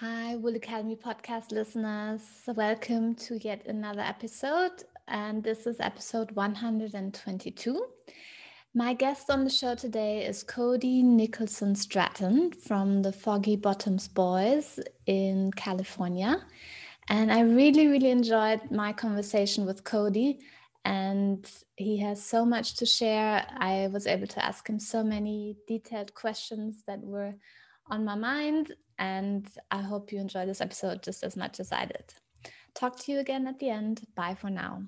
Hi, Wool Academy podcast listeners. Welcome to yet another episode. And this is episode 122. My guest on the show today is Cody Nicholson Stratton from the Foggy Bottoms Boys in California. And I really, really enjoyed my conversation with Cody. And he has so much to share. I was able to ask him so many detailed questions that were on my mind and I hope you enjoy this episode just as much as I did. Talk to you again at the end. Bye for now.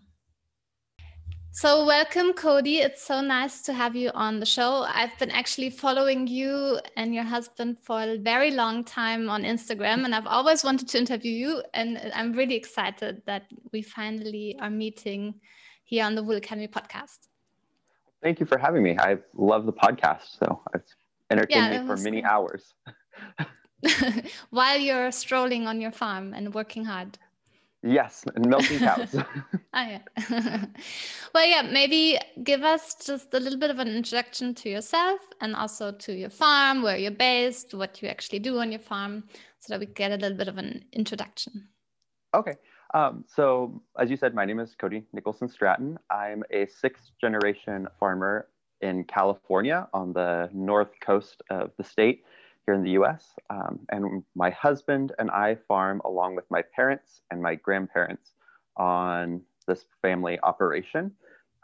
So, welcome, Cody. It's so nice to have you on the show. I've been actually following you and your husband for a very long time on Instagram, and I've always wanted to interview you. And I'm really excited that we finally are meeting here on the Wool Academy podcast. Thank you for having me. I love the podcast, so it's entertained yeah, me for many cool. hours. while you're strolling on your farm and working hard. Yes, and milking cows. oh, yeah. well, yeah, maybe give us just a little bit of an introduction to yourself and also to your farm, where you're based, what you actually do on your farm, so that we get a little bit of an introduction. Okay. Um, so, as you said, my name is Cody Nicholson Stratton. I'm a sixth generation farmer in California on the north coast of the state here in the US. Um, and my husband and I farm along with my parents and my grandparents on this family operation.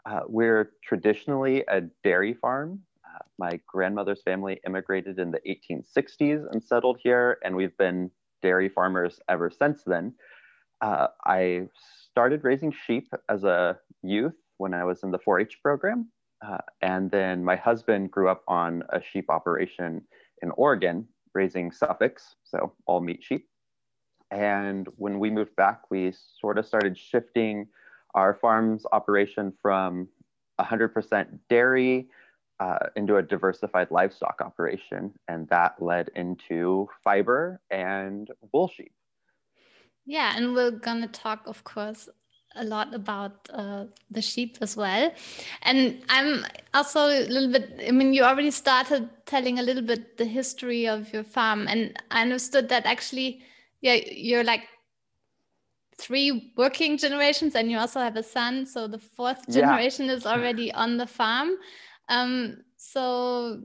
Uh, we're traditionally a dairy farm. Uh, my grandmother's family immigrated in the 1860s and settled here, and we've been dairy farmers ever since then. Uh, I started raising sheep as a youth when I was in the 4 H program. Uh, and then my husband grew up on a sheep operation in Oregon raising Suffolks, so all meat sheep. And when we moved back, we sort of started shifting our farm's operation from 100% dairy uh, into a diversified livestock operation. And that led into fiber and wool sheep. Yeah, and we're going to talk, of course, a lot about uh, the sheep as well. And I'm also a little bit, I mean, you already started telling a little bit the history of your farm. And I understood that actually, yeah, you're like three working generations and you also have a son. So the fourth generation yeah. is already on the farm. Um, so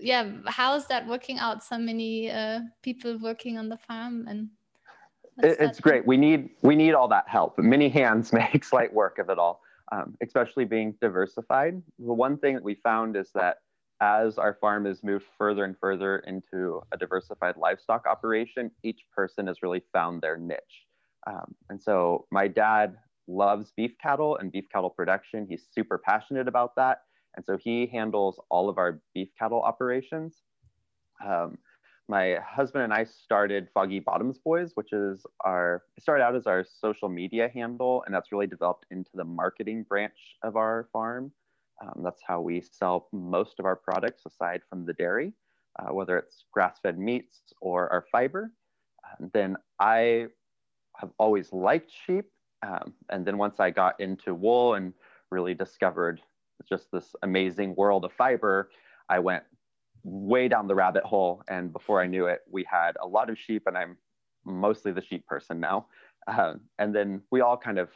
yeah, how is that working out? So many uh, people working on the farm and it's great. We need we need all that help. Many hands makes light work of it all, um, especially being diversified. The one thing that we found is that as our farm has moved further and further into a diversified livestock operation, each person has really found their niche. Um, and so my dad loves beef cattle and beef cattle production. He's super passionate about that. And so he handles all of our beef cattle operations. Um, my husband and I started Foggy Bottoms Boys, which is our, started out as our social media handle, and that's really developed into the marketing branch of our farm. Um, that's how we sell most of our products aside from the dairy, uh, whether it's grass fed meats or our fiber. And then I have always liked sheep. Um, and then once I got into wool and really discovered just this amazing world of fiber, I went way down the rabbit hole. And before I knew it, we had a lot of sheep, and I'm mostly the sheep person now. Uh, and then we all kind of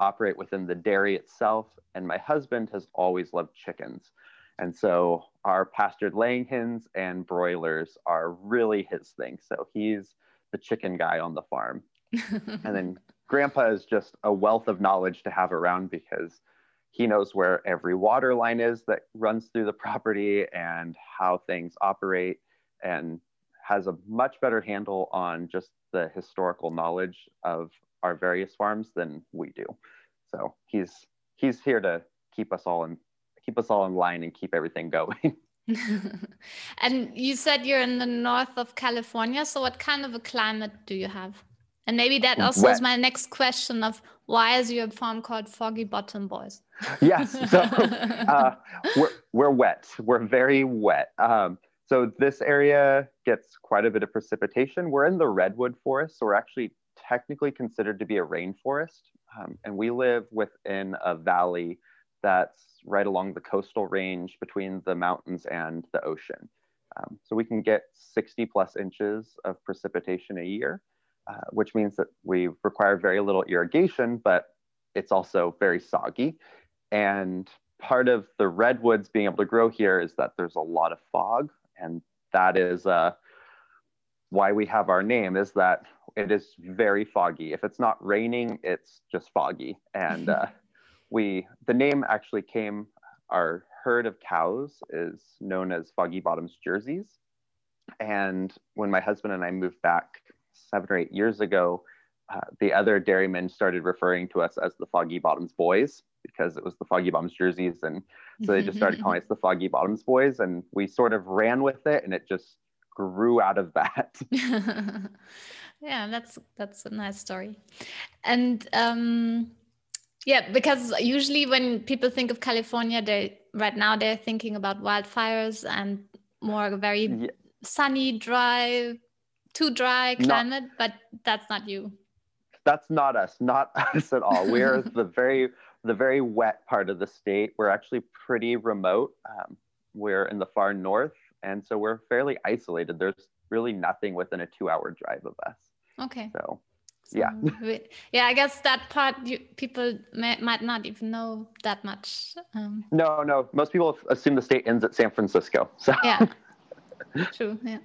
operate within the dairy itself. And my husband has always loved chickens. And so our pastured laying hens and broilers are really his thing. So he's the chicken guy on the farm. and then grandpa is just a wealth of knowledge to have around because he knows where every water line is that runs through the property and how things operate and has a much better handle on just the historical knowledge of our various farms than we do. So he's he's here to keep us all in keep us all in line and keep everything going. and you said you're in the north of California. So what kind of a climate do you have? And maybe that also is my next question of why is your farm called Foggy Bottom Boys? yes, so uh, we're, we're wet. We're very wet. Um, so this area gets quite a bit of precipitation. We're in the redwood forest, so we're actually technically considered to be a rainforest. Um, and we live within a valley that's right along the coastal range between the mountains and the ocean. Um, so we can get 60 plus inches of precipitation a year, uh, which means that we require very little irrigation, but it's also very soggy. And part of the redwoods being able to grow here is that there's a lot of fog, and that is uh, why we have our name. Is that it is very foggy. If it's not raining, it's just foggy, and uh, we the name actually came. Our herd of cows is known as Foggy Bottoms Jerseys, and when my husband and I moved back seven or eight years ago, uh, the other dairymen started referring to us as the Foggy Bottoms Boys because it was the Foggy Bottoms jerseys. And so they just started calling us the Foggy Bottoms Boys. And we sort of ran with it and it just grew out of that. yeah, that's that's a nice story. And um yeah, because usually when people think of California, they right now they're thinking about wildfires and more very yeah. sunny, dry, too dry climate, not, but that's not you. That's not us, not us at all. We're the very the very wet part of the state. We're actually pretty remote. Um, we're in the far north, and so we're fairly isolated. There's really nothing within a two-hour drive of us. Okay. So, so yeah, yeah. I guess that part you, people may, might not even know that much. Um, no, no. Most people assume the state ends at San Francisco. So yeah, true. Yeah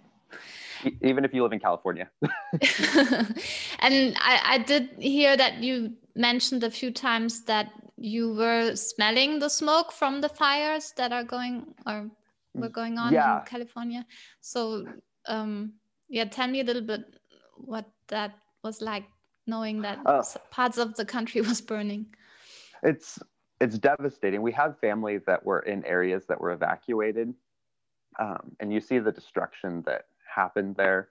even if you live in California. and I, I, did hear that you mentioned a few times that you were smelling the smoke from the fires that are going or were going on yeah. in California. So, um, yeah, tell me a little bit what that was like, knowing that uh, parts of the country was burning. It's it's devastating. We have family that were in areas that were evacuated, um, and you see the destruction that happened there.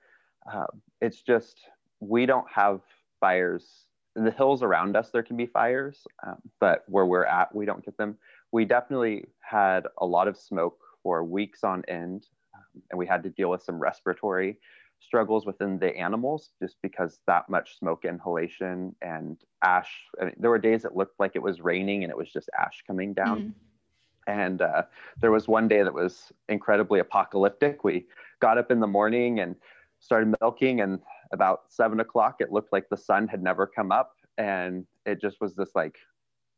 Uh, it's just we don't have fires in the hills around us there can be fires um, but where we're at we don't get them we definitely had a lot of smoke for weeks on end um, and we had to deal with some respiratory struggles within the animals just because that much smoke inhalation and ash I mean, there were days it looked like it was raining and it was just ash coming down mm. And uh, there was one day that was incredibly apocalyptic we got up in the morning and started milking and about seven o'clock, it looked like the sun had never come up. And it just was this like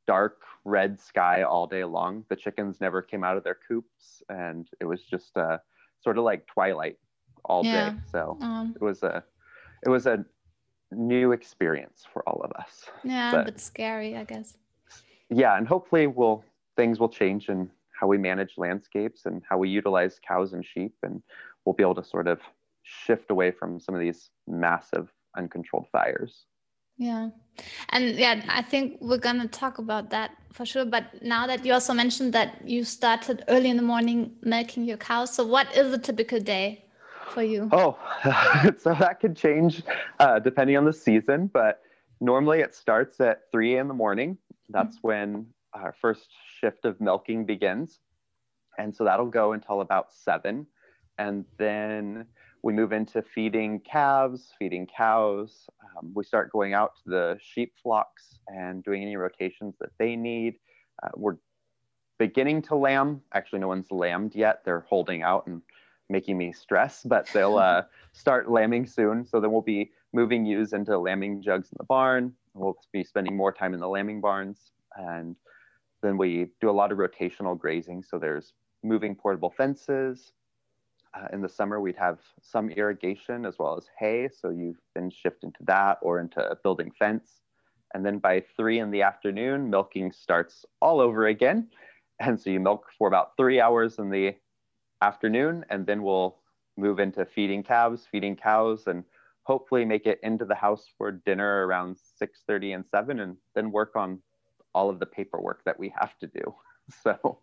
dark red sky all day long. The chickens never came out of their coops. And it was just uh, sort of like twilight all yeah. day. So um, it was a, it was a new experience for all of us. Yeah, but, but scary, I guess. Yeah. And hopefully we'll, things will change in how we manage landscapes and how we utilize cows and sheep. And we'll be able to sort of shift away from some of these massive uncontrolled fires. Yeah. And yeah, I think we're going to talk about that for sure. But now that you also mentioned that you started early in the morning milking your cows. So, what is a typical day for you? Oh, so that could change uh, depending on the season. But normally it starts at 3 in the morning. That's mm-hmm. when our first shift of milking begins. And so that'll go until about 7. And then we move into feeding calves, feeding cows. Um, we start going out to the sheep flocks and doing any rotations that they need. Uh, we're beginning to lamb. Actually, no one's lambed yet. They're holding out and making me stress, but they'll uh, start lambing soon. So then we'll be moving ewes into lambing jugs in the barn. We'll be spending more time in the lambing barns. And then we do a lot of rotational grazing. So there's moving portable fences, uh, in the summer, we'd have some irrigation as well as hay. So you then shift into that or into a building fence. And then by three in the afternoon, milking starts all over again. And so you milk for about three hours in the afternoon, and then we'll move into feeding calves, feeding cows, and hopefully make it into the house for dinner around 6.30 and 7 and then work on all of the paperwork that we have to do. So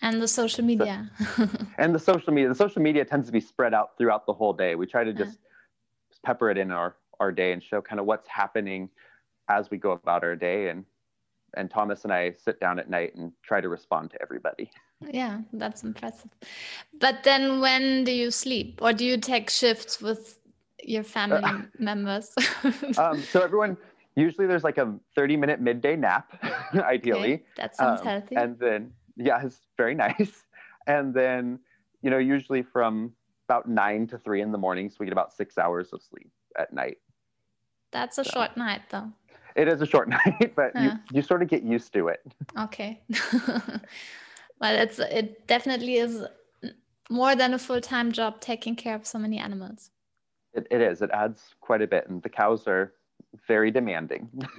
and the social media. so, and the social media the social media tends to be spread out throughout the whole day. We try to just uh. pepper it in our our day and show kind of what's happening as we go about our day. And and thomas and i sit down at night and try to respond to everybody. Yeah that's impressive. But then when do you sleep? Or do you take shifts with your family uh, members? um, so everyone usually there's like a 30 minute midday nap ideally okay, that sounds um, healthy and then yeah, it's very nice. And then, you know, usually from about nine to three in the morning. So we get about six hours of sleep at night. That's a so. short night though. It is a short night, but yeah. you, you sort of get used to it. Okay. well, it's it definitely is more than a full-time job taking care of so many animals. It, it is. It adds quite a bit, and the cows are very demanding.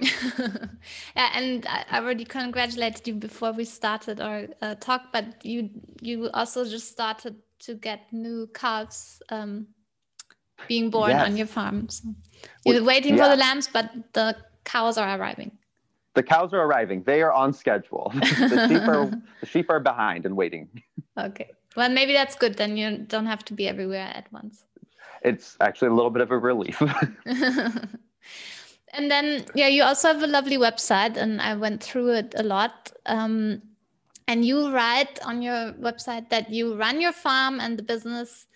yeah, and I already congratulated you before we started our uh, talk, but you you also just started to get new calves um, being born yes. on your farm. So you're waiting yeah. for the lambs, but the cows are arriving. The cows are arriving. They are on schedule. the sheep are the sheep are behind and waiting. Okay. Well, maybe that's good. Then you don't have to be everywhere at once. It's actually a little bit of a relief. and then, yeah, you also have a lovely website, and I went through it a lot. Um, and you write on your website that you run your farm and the business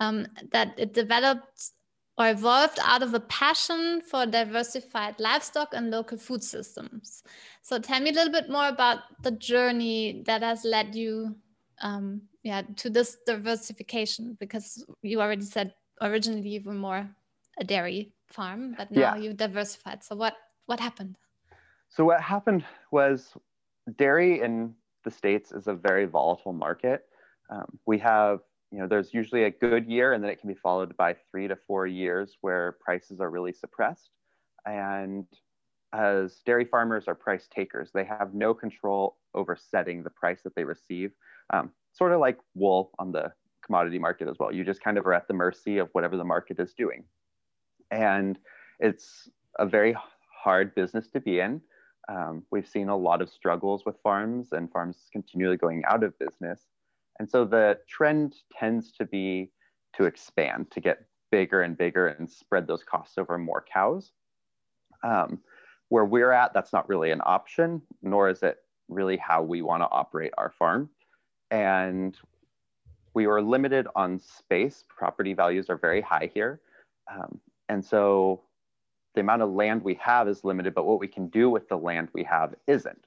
um, that it developed or evolved out of a passion for diversified livestock and local food systems. So tell me a little bit more about the journey that has led you um, yeah, to this diversification because you already said originally you were more a dairy farm, but now yeah. you diversified. So what what happened? So what happened was dairy in the states is a very volatile market. Um, we have you know there's usually a good year and then it can be followed by three to four years where prices are really suppressed and as dairy farmers are price takers they have no control over setting the price that they receive um, sort of like wool on the commodity market as well. You just kind of are at the mercy of whatever the market is doing. And it's a very hard business to be in. Um, we've seen a lot of struggles with farms and farms continually going out of business. And so the trend tends to be to expand, to get bigger and bigger and spread those costs over more cows. Um, where we're at, that's not really an option, nor is it really how we want to operate our farm and we were limited on space. Property values are very high here. Um, and so the amount of land we have is limited, but what we can do with the land we have isn't.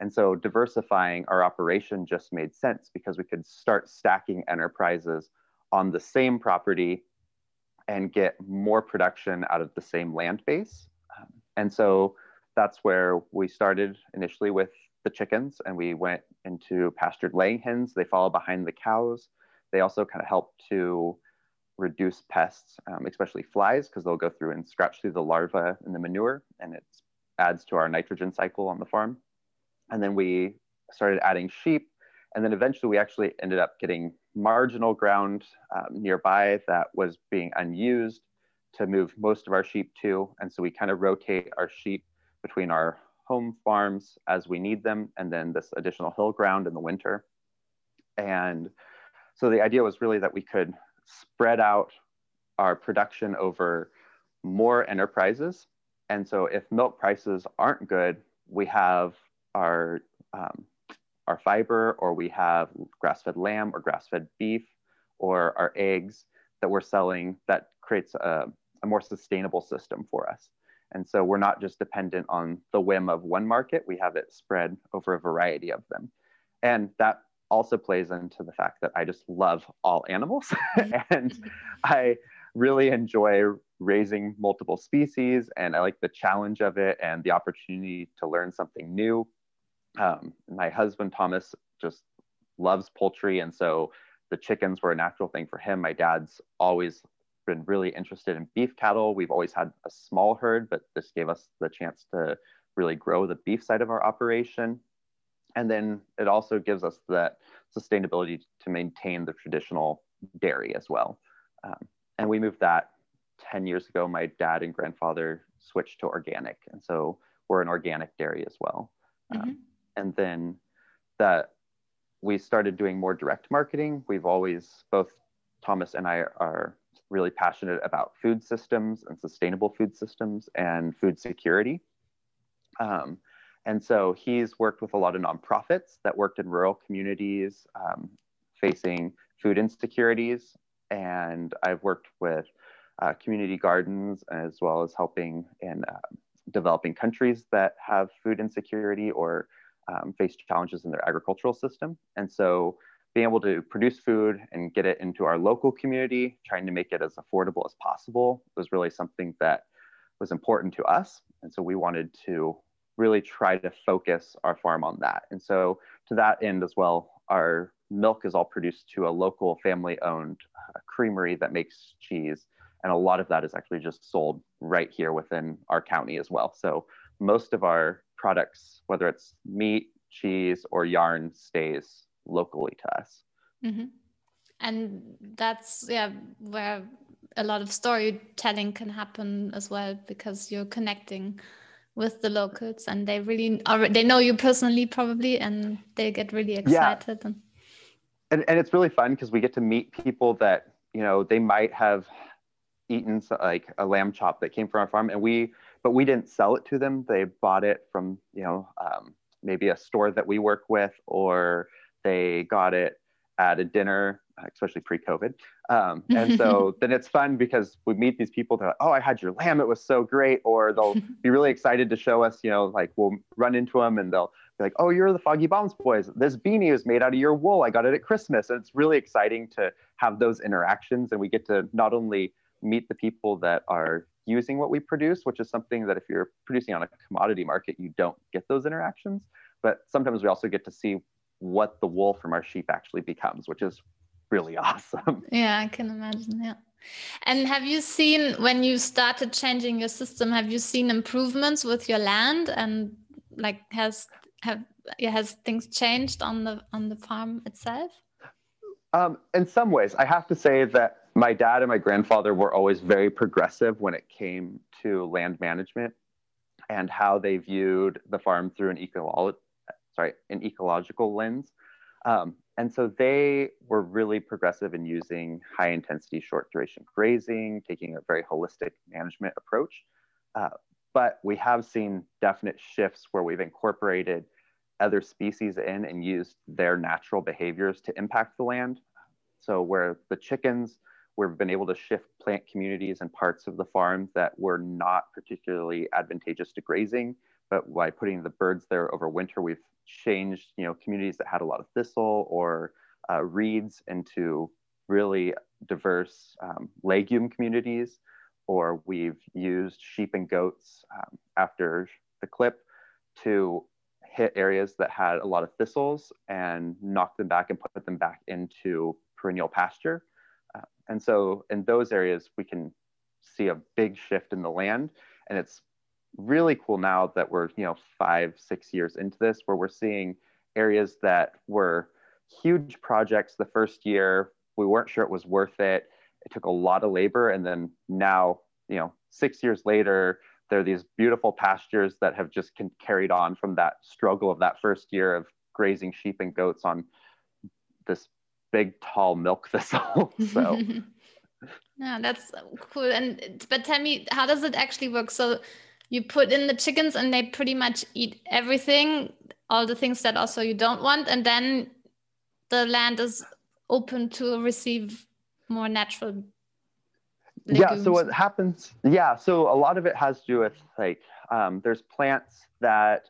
And so diversifying our operation just made sense because we could start stacking enterprises on the same property and get more production out of the same land base. And so that's where we started initially with the chickens and we went into pastured laying hens. They follow behind the cows. They also kind of help to reduce pests, um, especially flies, because they'll go through and scratch through the larvae in the manure and it adds to our nitrogen cycle on the farm. And then we started adding sheep. And then eventually we actually ended up getting marginal ground um, nearby that was being unused to move most of our sheep to. And so we kind of rotate our sheep between our home farms as we need them, and then this additional hill ground in the winter. And so the idea was really that we could spread out our production over more enterprises. And so if milk prices aren't good, we have our um, our fiber, or we have grass-fed lamb or grass-fed beef, or our eggs that we're selling that creates a, a more sustainable system for us. And so we're not just dependent on the whim of one market, we have it spread over a variety of them. And that also plays into the fact that I just love all animals and I really enjoy raising multiple species and I like the challenge of it and the opportunity to learn something new. Um, my husband Thomas just loves poultry and so the chickens were a natural thing for him. My dad's always been really interested in beef cattle. We've always had a small herd, but this gave us the chance to really grow the beef side of our operation. And then it also gives us that sustainability to maintain the traditional dairy as well. Um, and we moved that 10 years ago. My dad and grandfather switched to organic. And so we're an organic dairy as well. Um, mm-hmm. Um, and then that we started doing more direct marketing. We've always, both Thomas and I are really passionate about food systems and sustainable food systems and food security. Um, and so he's worked with a lot of nonprofits that worked in rural communities um, facing food insecurities. And I've worked with uh, community gardens as well as helping in uh, developing countries that have food insecurity or um, face challenges in their agricultural system. And so being able to produce food and get it into our local community, trying to make it as affordable as possible was really something that was important to us. And so we wanted to really try to focus our farm on that. And so to that end as well, our milk is all produced to a local family owned uh, creamery that makes cheese. And a lot of that is actually just sold right here within our county as well. So most of our products, whether it's meat, cheese, or yarn, stays locally to us. Mm-hmm. And that's yeah where a lot of storytelling can happen as well because you're connecting with the locals and they really are they know you personally probably and they get really excited yeah. and, and and it's really fun because we get to meet people that you know they might have eaten like a lamb chop that came from our farm and we but we didn't sell it to them they bought it from you know um, maybe a store that we work with or they got it at a dinner, especially pre-COVID. Um, and so then it's fun because we meet these people that, are like, oh, I had your lamb, it was so great. Or they'll be really excited to show us, you know, like we'll run into them and they'll be like, oh, you're the Foggy Bottoms boys. This beanie is made out of your wool. I got it at Christmas. And it's really exciting to have those interactions. And we get to not only meet the people that are using what we produce, which is something that if you're producing on a commodity market, you don't get those interactions. But sometimes we also get to see what the wool from our sheep actually becomes, which is really awesome. Yeah, I can imagine. Yeah. And have you seen when you started changing your system, have you seen improvements with your land and like has have has things changed on the on the farm itself? Um, in some ways, I have to say that my dad and my grandfather were always very progressive when it came to land management and how they viewed the farm through an ecological sorry, an ecological lens. Um, and so they were really progressive in using high intensity, short duration grazing, taking a very holistic management approach. Uh, but we have seen definite shifts where we've incorporated other species in and used their natural behaviors to impact the land. So where the chickens, we've been able to shift plant communities and parts of the farm that were not particularly advantageous to grazing, but by putting the birds there over winter, we've changed, you know, communities that had a lot of thistle or uh, reeds into really diverse um, legume communities, or we've used sheep and goats um, after the clip to hit areas that had a lot of thistles and knock them back and put them back into perennial pasture. Uh, and so in those areas, we can see a big shift in the land and it's really cool now that we're you know five six years into this where we're seeing areas that were huge projects the first year. We weren't sure it was worth it. It took a lot of labor and then now you know six years later there are these beautiful pastures that have just carried on from that struggle of that first year of grazing sheep and goats on this big tall milk thistle. So yeah that's cool. And but tell me how does it actually work? So you put in the chickens and they pretty much eat everything, all the things that also you don't want, and then the land is open to receive more natural. Legumes. Yeah. So what happens? Yeah. So a lot of it has to do with like um, there's plants that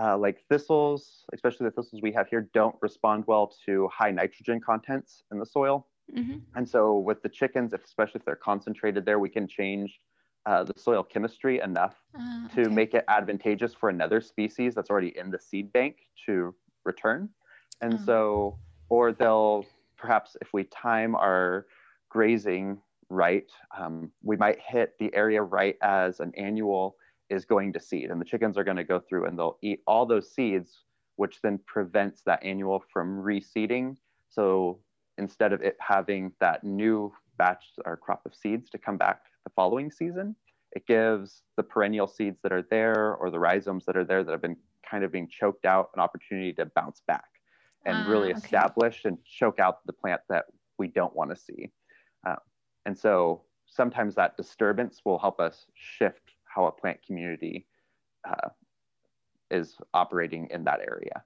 uh, like thistles, especially the thistles we have here, don't respond well to high nitrogen contents in the soil. Mm-hmm. And so with the chickens, if, especially if they're concentrated there, we can change uh, the soil chemistry enough uh, to make it advantageous for another species that's already in the seed bank to return. And uh. so, or they'll perhaps, if we time our grazing right, um, we might hit the area right as an annual is going to seed. And the chickens are going to go through and they'll eat all those seeds, which then prevents that annual from reseeding. So instead of it having that new batch or crop of seeds to come back the following season. It gives the perennial seeds that are there or the rhizomes that are there that have been kind of being choked out an opportunity to bounce back and uh, really okay. establish and choke out the plant that we don't want to see. Uh, and so sometimes that disturbance will help us shift how a plant community uh, is operating in that area.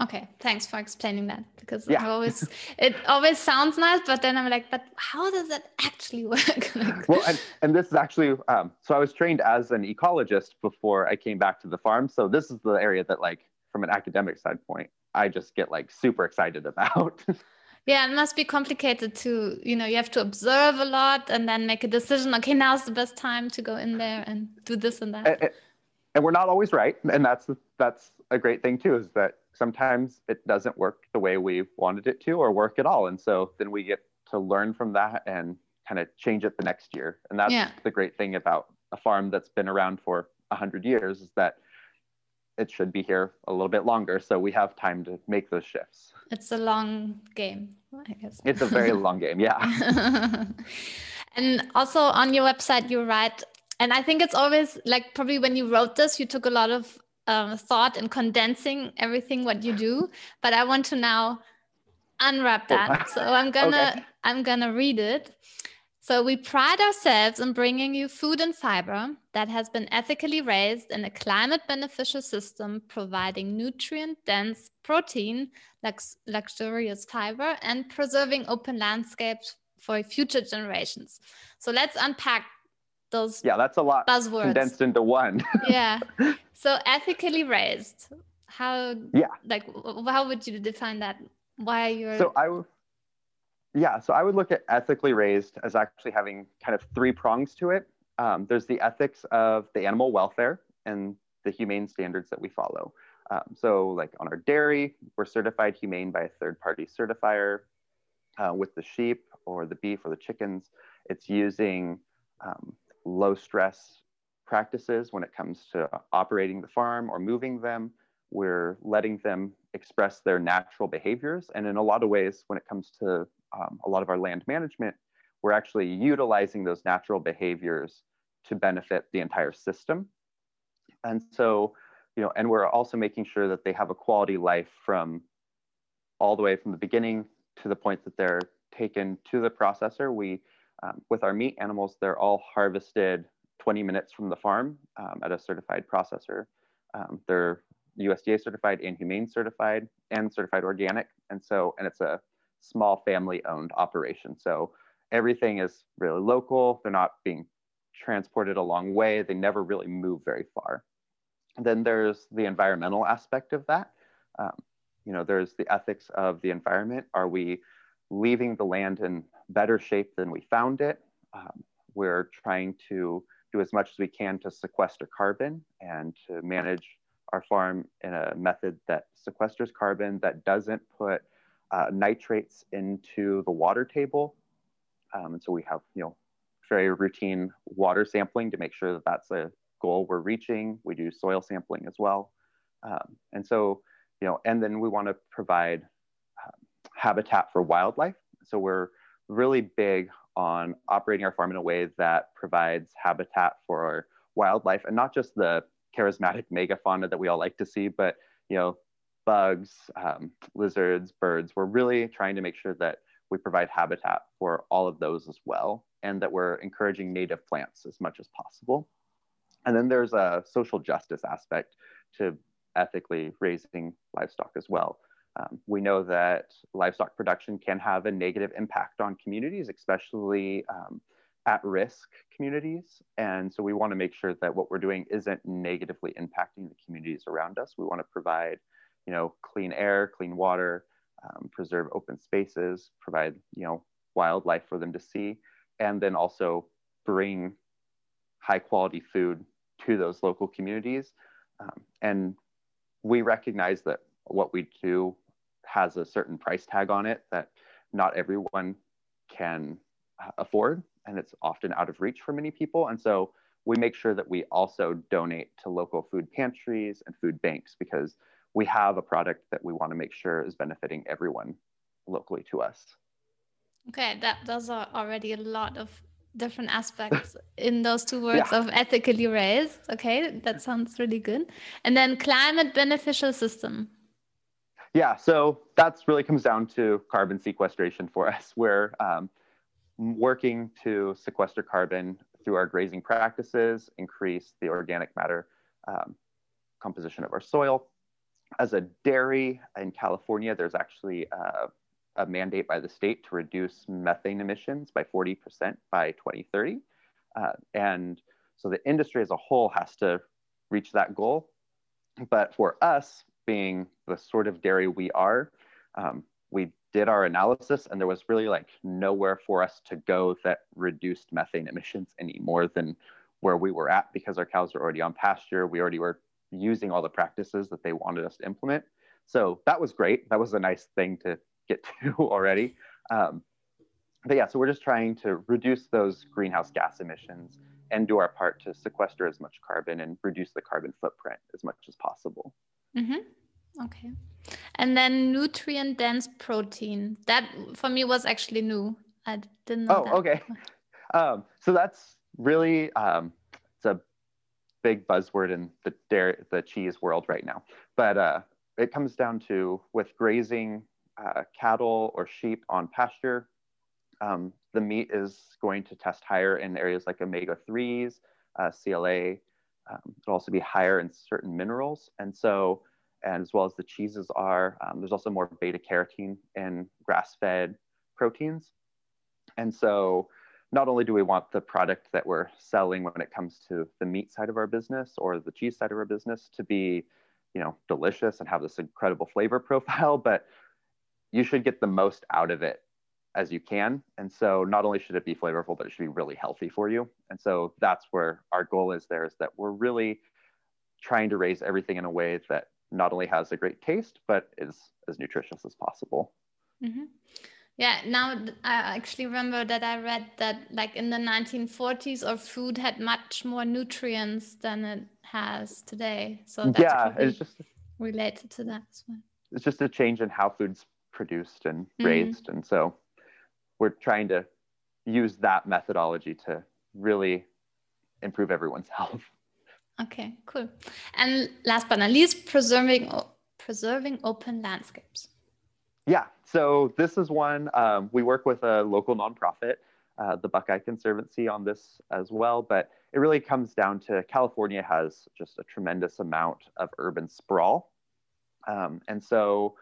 Okay, thanks for explaining that because yeah. Always it always sounds nice, but then I'm like, but how does it actually work? well, and, and this is actually um, so I was trained as an ecologist before I came back to the farm. So this is the area that, like, from an academic standpoint, I just get like super excited about. yeah, it must be complicated to, you know, you have to observe a lot and then make a decision. Okay, now's the best time to go in there and do this and that. And, and we're not always right, and that's that's a great thing too. Is that sometimes it doesn't work the way we wanted it to, or work at all, and so then we get to learn from that and kind of change it the next year. And that's yeah. the great thing about a farm that's been around for 100 years is that it should be here a little bit longer. So we have time to make those shifts. It's a long game i guess. It's a very long game yeah. And also on your website you write and i think it's always like probably when you wrote this you took a lot of um, thought in condensing everything what you do but i want to now unwrap that so i'm gonna okay. i'm gonna read it so we pride ourselves in bringing you food and fiber that has been ethically raised in a climate beneficial system, providing nutrient dense protein, lux- luxurious fiber, and preserving open landscapes for future generations. So let's unpack those. Yeah, that's a lot buzzwords. condensed into one. yeah. So ethically raised. How? Yeah. Like, how would you define that? Why are you're? So I yeah, so I would look at ethically raised as actually having kind of three prongs to it. Um, there's the ethics of the animal welfare and the humane standards that we follow. Um, so, like on our dairy, we're certified humane by a third party certifier. Uh, with the sheep or the beef or the chickens, it's using um, low stress practices when it comes to operating the farm or moving them. We're letting them express their natural behaviors. And in a lot of ways, when it comes to um, a lot of our land management, we're actually utilizing those natural behaviors to benefit the entire system. And so, you know, and we're also making sure that they have a quality life from all the way from the beginning to the point that they're taken to the processor. We, um, with our meat animals, they're all harvested 20 minutes from the farm um, at a certified processor. Um, they're USDA certified and humane certified and certified organic. And so, and it's a small family owned operation. So everything is really local. They're not being transported a long way. They never really move very far. And then there's the environmental aspect of that. Um, you know, there's the ethics of the environment. Are we leaving the land in better shape than we found it? Um, we're trying to do as much as we can to sequester carbon and to manage our farm in a method that sequesters carbon that doesn't put uh, nitrates into the water table. Um, and so we have, you know, very routine water sampling to make sure that that's a goal we're reaching. We do soil sampling as well. Um, and so, you know, and then we want to provide habitat for wildlife. So we're really big on operating our farm in a way that provides habitat for wildlife and not just the charismatic megafauna that we all like to see, but you know, bugs, um, lizards, birds. We're really trying to make sure that we provide habitat for all of those as well, and that we're encouraging native plants as much as possible. And then there's a social justice aspect to ethically raising livestock as well. Um, we know that livestock production can have a negative impact on communities, especially um, at risk communities. And so we want to make sure that what we're doing isn't negatively impacting the communities around us. We want to provide you know, clean air, clean water, um, preserve open spaces, provide, you know, wildlife for them to see, and then also bring high quality food to those local communities. Um, and we recognize that what we do has a certain price tag on it that not everyone can afford, and it's often out of reach for many people. And so we make sure that we also donate to local food pantries and food banks because we have a product that we want to make sure is benefiting everyone locally to us. Okay, that those are already a lot of different aspects in those two words yeah. of ethically raised. Okay, that sounds really good. And then climate beneficial system. Yeah, so that's really comes down to carbon sequestration for us. We're um, working to sequester carbon through our grazing practices, increase the organic matter um, composition of our soil, as a dairy in California, there's actually a, a, mandate by the state to reduce methane emissions by 40% by 2030. Uh, and so the industry as a whole has to reach that goal. But for us, being the sort of dairy we are, um, we did our analysis and there was really like nowhere for us to go that reduced methane emissions any more than where we were at because our cows are already on pasture. We already were using all the practices that they wanted us to implement. So that was great. That was a nice thing to get to already. Um, but yeah, so we're just trying to reduce those greenhouse gas emissions and do our part to sequester as much carbon and reduce the carbon footprint as much as possible. Mm-hmm. Okay. And then nutrient dense protein. That for me was actually new. I didn't know. Oh, that. okay. Um, so that's really um, it's a big buzzword in the dairy, the cheese world right now. But uh, it comes down to with grazing uh, cattle or sheep on pasture, um, the meat is going to test higher in areas like omega 3s, uh, CLA. Um, it'll also be higher in certain minerals. And so, and as well as the cheeses are, um, there's also more beta carotene in grass fed proteins. And so, not only do we want the product that we're selling when it comes to the meat side of our business or the cheese side of our business to be, you know, delicious and have this incredible flavor profile, but you should get the most out of it as you can. And so not only should it be flavorful, but it should be really healthy for you. And so that's where our goal is there is that we're really trying to raise everything in a way that not only has a great taste, but is as nutritious as possible. Mm-hmm. Yeah, now I actually remember that I read that like in the 1940s, our food had much more nutrients than it has today. So that's yeah, it's just related to that as well. It's just a change in how food's produced and mm-hmm. raised. And so we're trying to use that methodology to really improve everyone's health. Okay, cool. And last but not least, preserving preserving open landscapes. Yeah, so this is one um, we work with a local nonprofit, uh, the Buckeye Conservancy, on this as well. But it really comes down to California has just a tremendous amount of urban sprawl, um, and so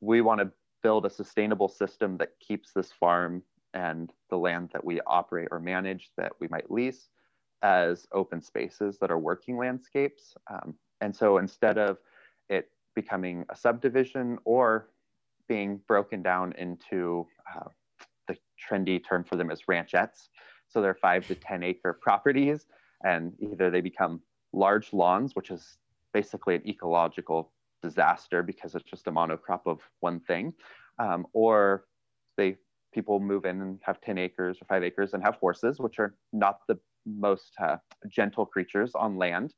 we want to build a sustainable system that keeps this farm and the land that we operate or manage that we might lease as open spaces that are working landscapes. Um, and so instead of it becoming a subdivision or being broken down into uh, the trendy term for them is ranchettes. So they're five to 10 acre properties, and either they become large lawns, which is basically an ecological disaster because it's just a monocrop of one thing, um, or they people move in and have 10 acres or five acres and have horses, which are not the most uh, gentle creatures on land.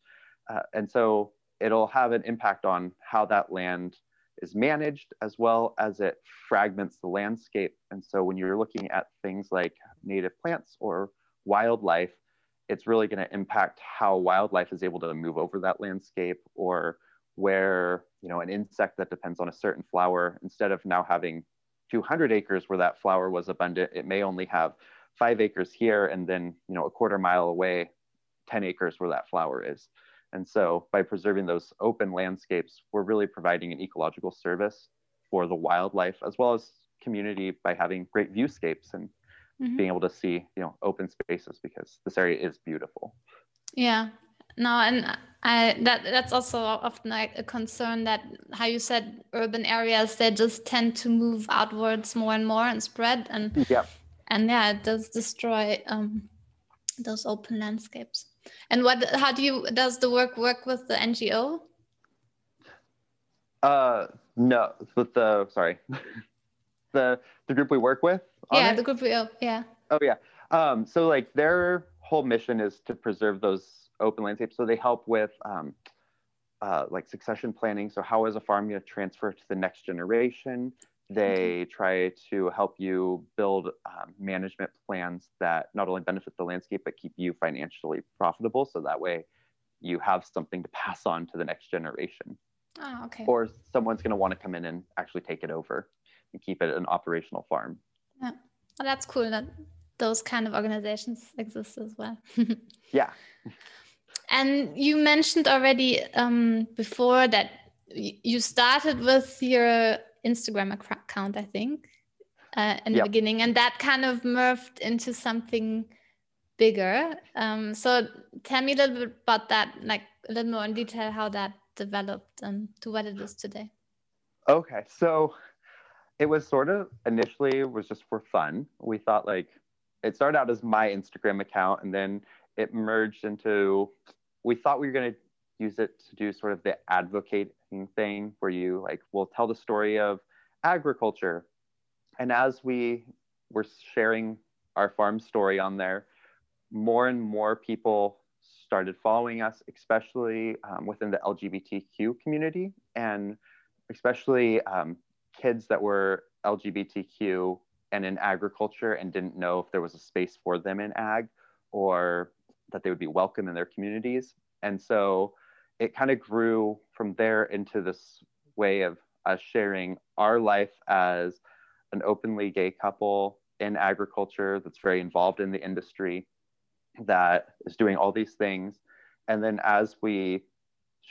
Uh, and so it'll have an impact on how that land is managed as well as it fragments the landscape. And so when you're looking at things like native plants or wildlife, it's really going to impact how wildlife is able to move over that landscape or where you know an insect that depends on a certain flower instead of now having 200 acres where that flower was abundant it may only have five acres here and then you know a quarter mile away 10 acres where that flower is. And so by preserving those open landscapes we're really providing an ecological service for the wildlife as well as community by having great viewscapes and mm-hmm. being able to see you know open spaces because this area is beautiful. Yeah no and I, that that's also often like a concern that how you said urban areas they just tend to move outwards more and more and spread and yeah. and yeah it does destroy um, those open landscapes. And what how do you does the work work with the ngo uh no with the sorry. The the group we work with yeah it? the group we yeah. Oh yeah. Um so like their whole mission is to preserve those open landscape. So they help with um, uh, like succession planning. So how is a farm going to transfer to the next generation? They try to help you build um, management plans that not only benefit the landscape, but keep you financially profitable. So that way you have something to pass on to the next generation. Oh, okay. Or someone's going to want to come in and actually take it over and keep it an operational farm. Yeah. Well, that's cool that those kind of organizations exist as well. yeah. And you mentioned already um, before that you started with your Instagram account, I think, uh, in yep. the beginning, and that kind of morphed into something bigger. Um, so tell me a little bit about that, like a little more in detail, how that developed and to what it is today? Okay, so it was sort of initially was just for fun. We thought like it started out as my Instagram account and then it merged into we thought we were going to use it to do sort of the advocating thing where you like will tell the story of agriculture. And as we were sharing our farm story on there, more and more people started following us, especially um, within the LGBTQ community, and especially um, kids that were LGBTQ and in agriculture and didn't know if there was a space for them in ag or that they would be welcome in their communities. And so it kind of grew from there into this way of us sharing our life as an openly gay couple in agriculture that's very involved in the industry that is doing all these things. And then as we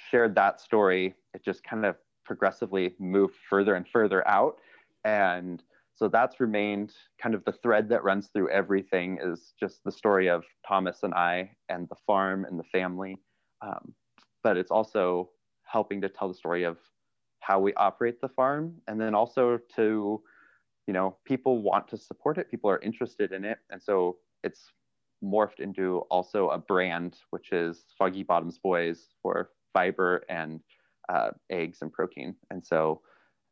shared that story, it just kind of progressively moved further and further out. And so that's remained kind of the thread that runs through everything is just the story of Thomas and I and the farm and the family. Um, but it's also helping to tell the story of how we operate the farm and then also to you know people want to support it people are interested in it and so it's morphed into also a brand, which is Foggy Bottoms Boys for fiber and uh, eggs and protein. And so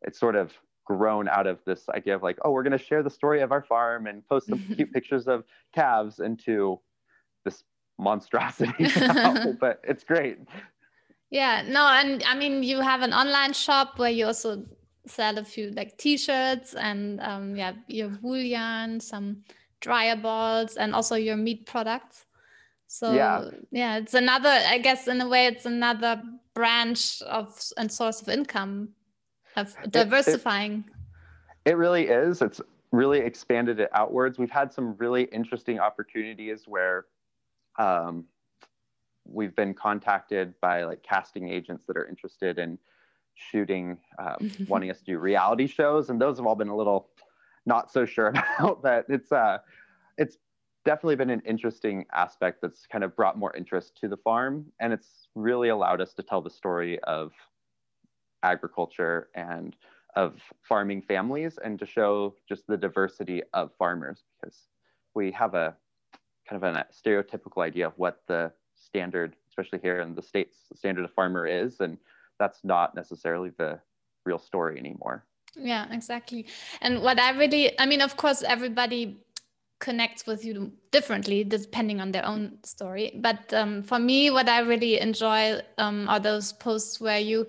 it's sort of grown out of this idea of like, oh, we're going to share the story of our farm and post some cute pictures of calves into this monstrosity. now, but it's great. Yeah, no, and I mean, you have an online shop where you also sell a few like t-shirts and um, yeah, your wool yarn, some dryer balls and also your meat products so yeah. yeah it's another i guess in a way it's another branch of and source of income of diversifying it, it, it really is. It's really expanded it outwards. We've had some really interesting opportunities where um, we've been contacted by like casting agents that are interested in shooting um, wanting us to do reality shows and those have all been a little not so sure about But It's uh, it's definitely been an interesting aspect that's kind of brought more interest to the farm, and it's really allowed us to tell the story of agriculture and of farming families, and to show just the diversity of farmers because we have a kind of a stereotypical idea of what the standard, especially here in the states, the standard of farmer is, and that's not necessarily the real story anymore. Yeah, exactly. And what I really, I mean, of course, everybody connects with you differently depending on their own story. But um, for me, what I really enjoy um, are those posts where you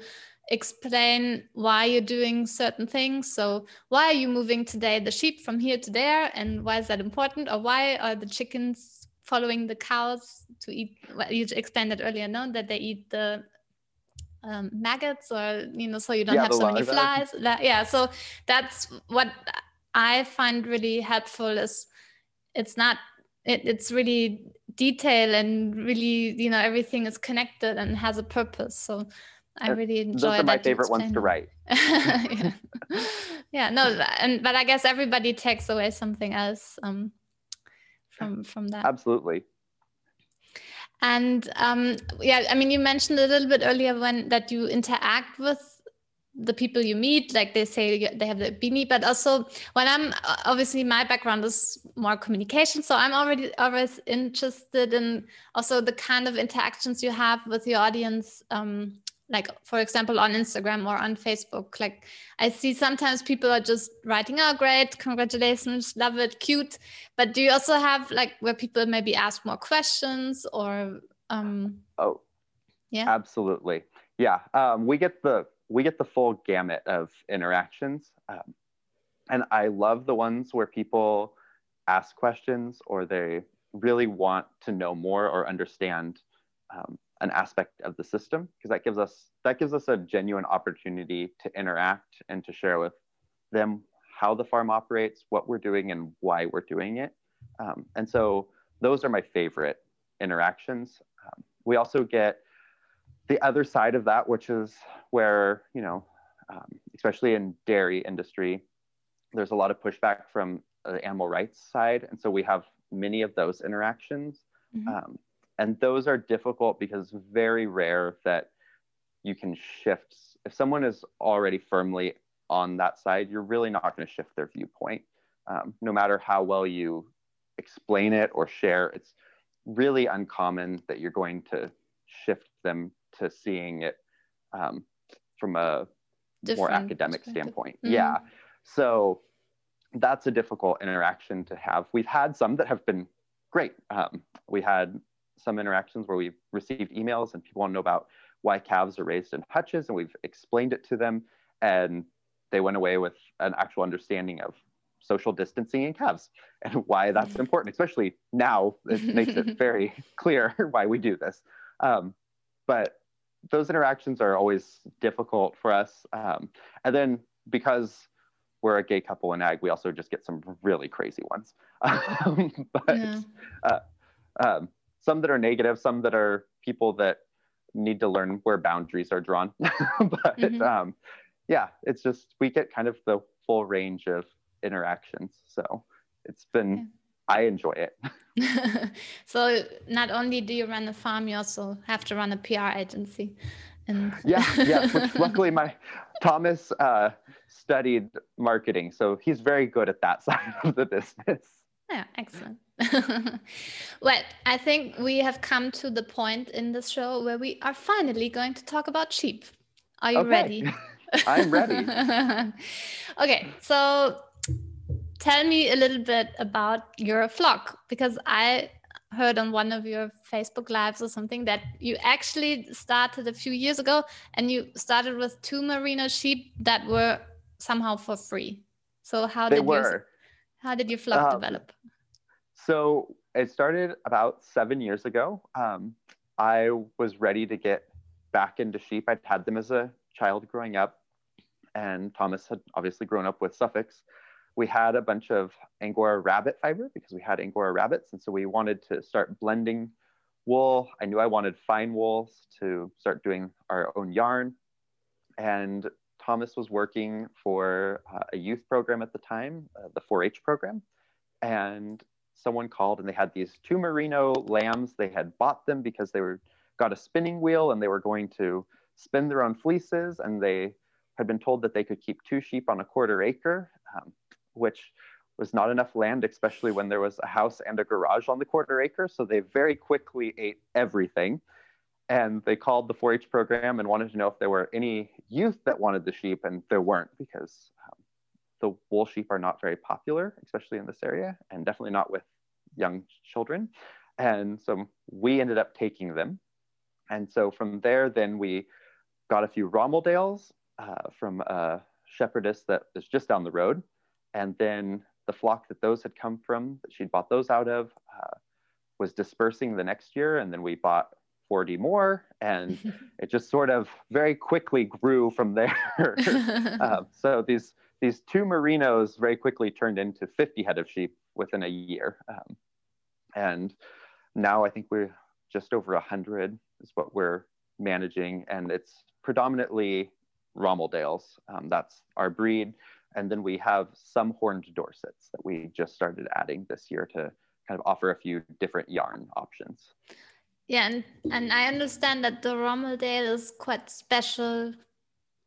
explain why you're doing certain things. So, why are you moving today the sheep from here to there, and why is that important? Or why are the chickens following the cows to eat? Well, you explained that earlier, no? That they eat the um, maggots or you know so you don't yeah, have so many flies yeah so that's what i find really helpful is it's not it, it's really detail and really you know everything is connected and has a purpose so i really enjoy those are my favorite ones to write yeah. yeah no and but i guess everybody takes away something else um from from that absolutely and um, yeah, I mean, you mentioned a little bit earlier when that you interact with the people you meet, like they say they have the beanie, but also when I'm obviously my background is more communication, so I'm already always interested in also the kind of interactions you have with your audience. Um, like for example on instagram or on facebook like i see sometimes people are just writing oh great congratulations love it cute. But do you also have like where people maybe ask more questions or um oh yeah? absolutely. Yeah um, we get the we get the full gamut of interactions um, and i love the ones where people ask questions or they really want to know more or understand um, an aspect of the system because that gives us that gives us a genuine opportunity to interact and to share with them how the farm operates, what we're doing, and why we're doing it. Um, and so those are my favorite interactions. Um, we also get the other side of that, which is where you know, um, especially in dairy industry, there's a lot of pushback from the animal rights side, and so we have many of those interactions. Mm-hmm. And those are difficult because it's very rare that you can shift. If someone is already firmly on that side, you're really not going to shift their viewpoint. Um, no matter how well you explain it or share, it's really uncommon that you're going to shift them to seeing it um, from a Different more academic standpoint. Mm-hmm. Yeah. So that's a difficult interaction to have. We've had some that have been great. Um, we had some interactions where we've received emails and people want to know about why calves are raised in hutches, and we've explained it to them, and they went away with an actual understanding of social distancing in calves and why that's important. Especially now, it makes it very clear why we do this. Um, but those interactions are always difficult for us. Um, and then because we're a gay couple in ag, we also just get some really crazy ones. Um, but yeah. uh, um, some that are negative, some that are people that need to learn where boundaries are drawn. but mm-hmm. um, yeah, it's just we get kind of the full range of interactions. So it's been, yeah. I enjoy it. so not only do you run a farm, you also have to run a PR agency. And yeah, yeah. Which luckily, my Thomas uh, studied marketing, so he's very good at that side of the business. Yeah, excellent. well, I think we have come to the point in this show where we are finally going to talk about sheep. Are you okay. ready? I'm ready. okay, so tell me a little bit about your flock because I heard on one of your Facebook lives or something that you actually started a few years ago and you started with two merino sheep that were somehow for free. So how they did were. you how did your flock um, develop? So it started about seven years ago. Um, I was ready to get back into sheep. I'd had them as a child growing up, and Thomas had obviously grown up with Suffolks. We had a bunch of Angora rabbit fiber because we had Angora rabbits, and so we wanted to start blending wool. I knew I wanted fine wools to start doing our own yarn, and Thomas was working for uh, a youth program at the time, uh, the 4-H program, and someone called and they had these two merino lambs. They had bought them because they were got a spinning wheel and they were going to spin their own fleeces and they had been told that they could keep two sheep on a quarter acre, um, which was not enough land, especially when there was a house and a garage on the quarter acre. So they very quickly ate everything. And they called the 4 H program and wanted to know if there were any youth that wanted the sheep, and there weren't because um, the wool sheep are not very popular, especially in this area, and definitely not with young children. And so we ended up taking them. And so from there, then we got a few Romeldales uh, from a shepherdess that is just down the road. And then the flock that those had come from, that she'd bought those out of, uh, was dispersing the next year. And then we bought 40 more. And it just sort of very quickly grew from there. uh, so these these two merinos very quickly turned into 50 head of sheep within a year. Um, and now I think we're just over 100 is what we're managing. And it's predominantly Romeldales. Um, that's our breed. And then we have some horned Dorsets that we just started adding this year to kind of offer a few different yarn options. Yeah, and, and I understand that the Romeldale is quite special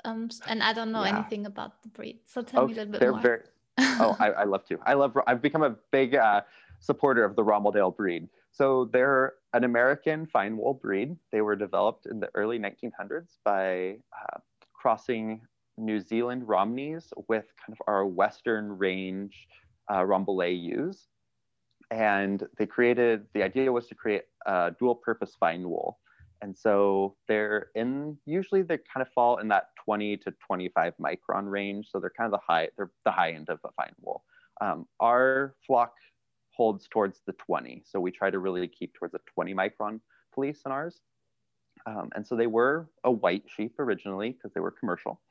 um, and I don't know yeah. anything about the breed. So tell oh, me a little bit they're more. Very, oh, I, I, love to. I love. I've become a big uh, supporter of the Romeldale breed. So they're an American fine wool breed. They were developed in the early 1900s by uh, crossing New Zealand Romneys with kind of our Western range uh, Rambouillet ewes. And they created, the idea was to create a dual purpose fine wool. And so they're in, usually they kind of fall in that 20 to 25 micron range. So they're kind of the high, they're the high end of a fine wool. Um, our flock holds towards the 20. So we try to really keep towards a 20 micron fleece in ours. Um, and so they were a white sheep originally because they were commercial.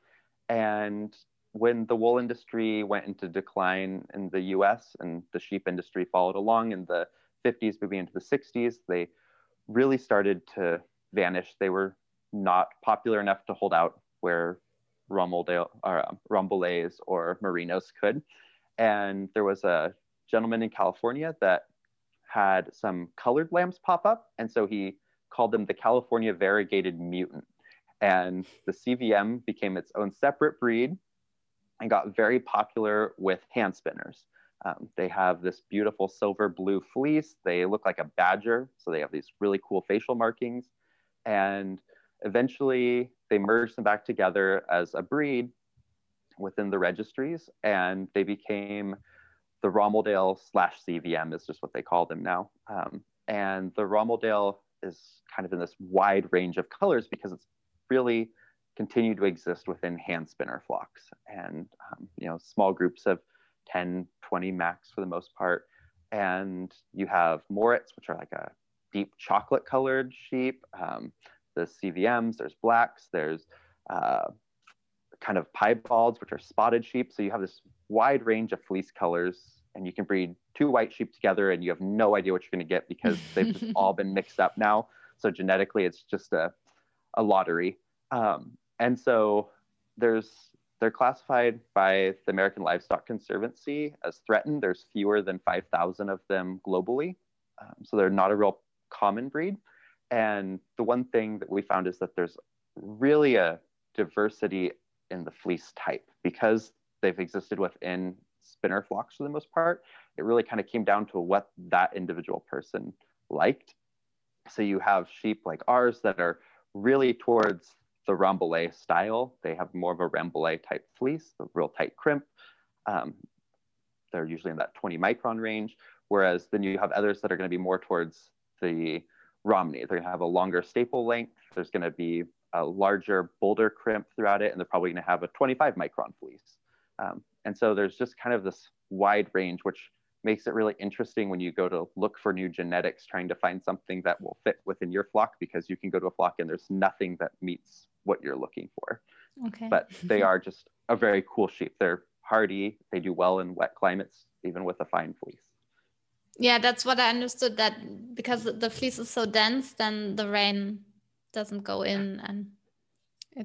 And when the wool industry went into decline in the US and the sheep industry followed along in the 50s, moving into the 60s, they really started to vanished. They were not popular enough to hold out where or um, or Merinos could. And there was a gentleman in California that had some colored lambs pop up. And so he called them the California variegated mutant. And the CVM became its own separate breed and got very popular with hand spinners. Um, they have this beautiful silver blue fleece. They look like a badger, so they have these really cool facial markings. And eventually, they merged them back together as a breed within the registries, and they became the Romeldale slash CVM is just what they call them now. Um, and the Romeldale is kind of in this wide range of colors because it's really continued to exist within hand spinner flocks and um, you know small groups of 10 20 max for the most part and you have Moorits which are like a deep chocolate colored sheep um, the cvms there's blacks there's uh, kind of piebalds which are spotted sheep so you have this wide range of fleece colors and you can breed two white sheep together and you have no idea what you're going to get because they've just all been mixed up now so genetically it's just a, a lottery um, and so there's they're classified by the American Livestock Conservancy as threatened. There's fewer than 5,000 of them globally. Um, so they're not a real common breed. And the one thing that we found is that there's really a diversity in the fleece type because they've existed within spinner flocks for the most part. It really kind of came down to what that individual person liked. So you have sheep like ours that are really towards the Rambouillet style. They have more of a Rambouillet type fleece, a real tight crimp. Um, they're usually in that 20 micron range. Whereas then you have others that are going to be more towards the Romney. They're going to have a longer staple length. There's going to be a larger boulder crimp throughout it, and they're probably going to have a 25 micron fleece. Um, and so there's just kind of this wide range, which makes it really interesting when you go to look for new genetics, trying to find something that will fit within your flock because you can go to a flock and there's nothing that meets what you're looking for. Okay. But they are just a very cool sheep. They're hardy. They do well in wet climates, even with a fine fleece. Yeah, that's what I understood. That because the fleece is so dense, then the rain doesn't go in, and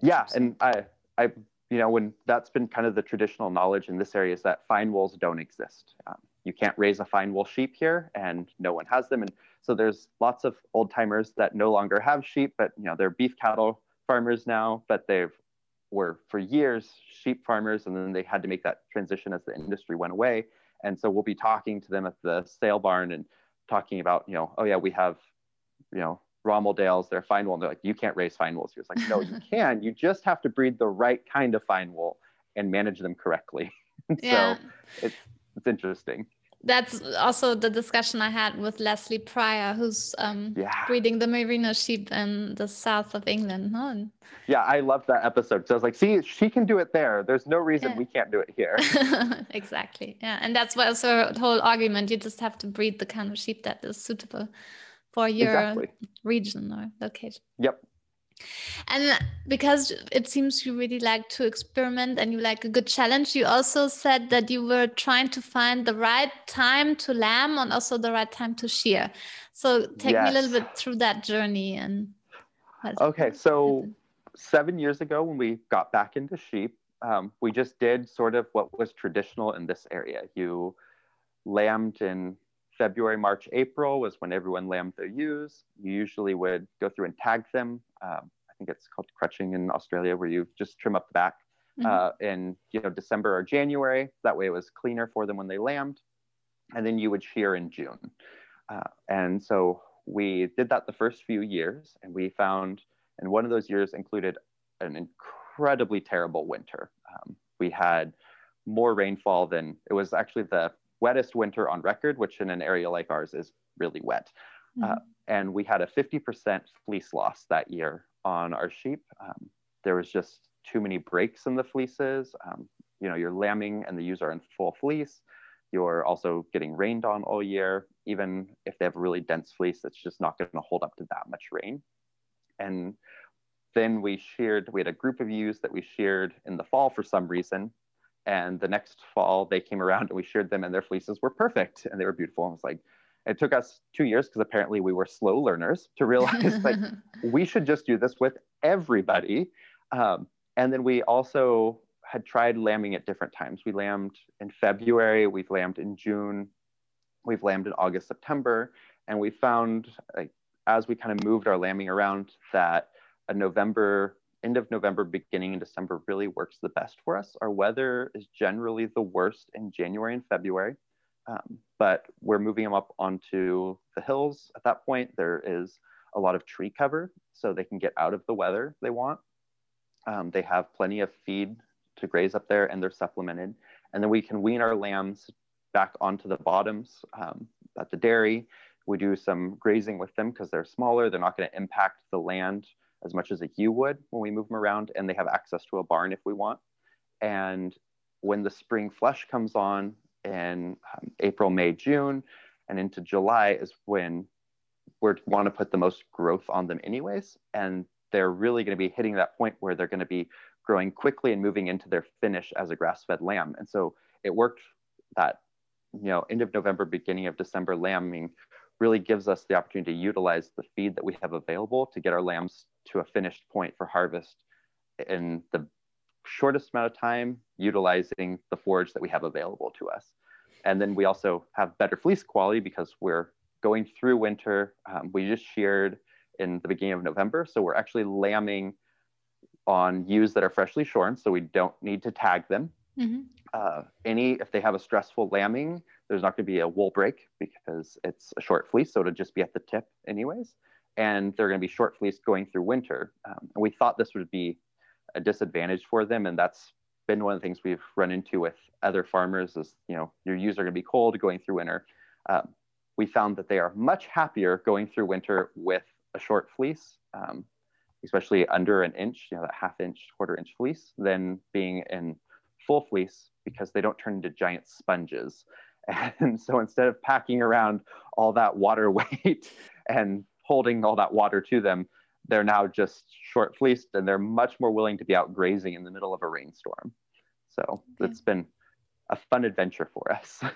yeah, and I, I, you know, when that's been kind of the traditional knowledge in this area is that fine wools don't exist. Um, you can't raise a fine wool sheep here, and no one has them, and so there's lots of old timers that no longer have sheep, but you know, they're beef cattle farmers now, but they've were for years sheep farmers, and then they had to make that transition as the industry went away. And so we'll be talking to them at the sale barn and talking about, you know, oh yeah, we have, you know, Romeldales, they're fine wool. And they're like, you can't raise fine wool. So it's like, no, you can. You just have to breed the right kind of fine wool and manage them correctly. yeah. so it's, it's interesting that's also the discussion I had with Leslie Pryor, who's um, yeah. breeding the merino sheep in the south of England. No? Yeah, I love that episode. So I was like, see, she can do it there. There's no reason yeah. we can't do it here. exactly. Yeah. And that's why also the whole argument. You just have to breed the kind of sheep that is suitable for your exactly. region or location. Yep. And because it seems you really like to experiment and you like a good challenge, you also said that you were trying to find the right time to lamb and also the right time to shear. So take yes. me a little bit through that journey and. Okay, so seven years ago when we got back into sheep, um, we just did sort of what was traditional in this area. You lambed in February, March, April was when everyone lambed their ewes. You usually would go through and tag them. Um, I think it's called crutching in Australia, where you just trim up the back mm-hmm. uh, in you know December or January. That way, it was cleaner for them when they lambed, and then you would shear in June. Uh, and so we did that the first few years, and we found, and one of those years included an incredibly terrible winter. Um, we had more rainfall than it was actually the wettest winter on record, which in an area like ours is really wet. Mm-hmm. Uh, and we had a 50% fleece loss that year on our sheep. Um, there was just too many breaks in the fleeces. Um, you know, you're lambing and the ewes are in full fleece. You're also getting rained on all year. Even if they have a really dense fleece, it's just not going to hold up to that much rain. And then we sheared, we had a group of ewes that we sheared in the fall for some reason. And the next fall, they came around and we sheared them, and their fleeces were perfect and they were beautiful. And it was like, it took us two years because apparently we were slow learners to realize like we should just do this with everybody. Um, and then we also had tried lambing at different times. We lambed in February, we've lambed in June, we've lambed in August, September, and we found like as we kind of moved our lambing around that a November end of November, beginning in December really works the best for us. Our weather is generally the worst in January and February, um, but we're moving them up onto the hills. At that point, there is a lot of tree cover, so they can get out of the weather they want. Um, they have plenty of feed to graze up there, and they're supplemented. And then we can wean our lambs back onto the bottoms um, at the dairy. We do some grazing with them because they're smaller. They're not going to impact the land as much as a ewe would when we move them around, and they have access to a barn if we want. And when the spring flush comes on in um, April, May, June, and into July is when we want to put the most growth on them, anyways. And they're really going to be hitting that point where they're going to be growing quickly and moving into their finish as a grass-fed lamb. And so it worked that you know end of November, beginning of December lambing really gives us the opportunity to utilize the feed that we have available to get our lambs to a finished point for harvest in the shortest amount of time utilizing the forage that we have available to us. And then we also have better fleece quality because we're going through winter. Um, we just sheared in the beginning of November. So we're actually lambing on ewes that are freshly shorn. So we don't need to tag them. Mm-hmm. Uh, any, if they have a stressful lambing, there's not going to be a wool break because it's a short fleece. So it'll just be at the tip anyways and they're going to be short fleeced going through winter. Um, and we thought this would be a disadvantage for them, and that's been one of the things we've run into with other farmers is you know your ewes are going to be cold going through winter. Um, we found that they are much happier going through winter with a short fleece, um, especially under an inch, you know that half inch, quarter inch fleece, than being in full fleece because they don't turn into giant sponges. And so instead of packing around all that water weight and holding all that water to them, they're now just short fleeced and they're much more willing to be out grazing in the middle of a rainstorm. So okay. it's been a fun adventure for us.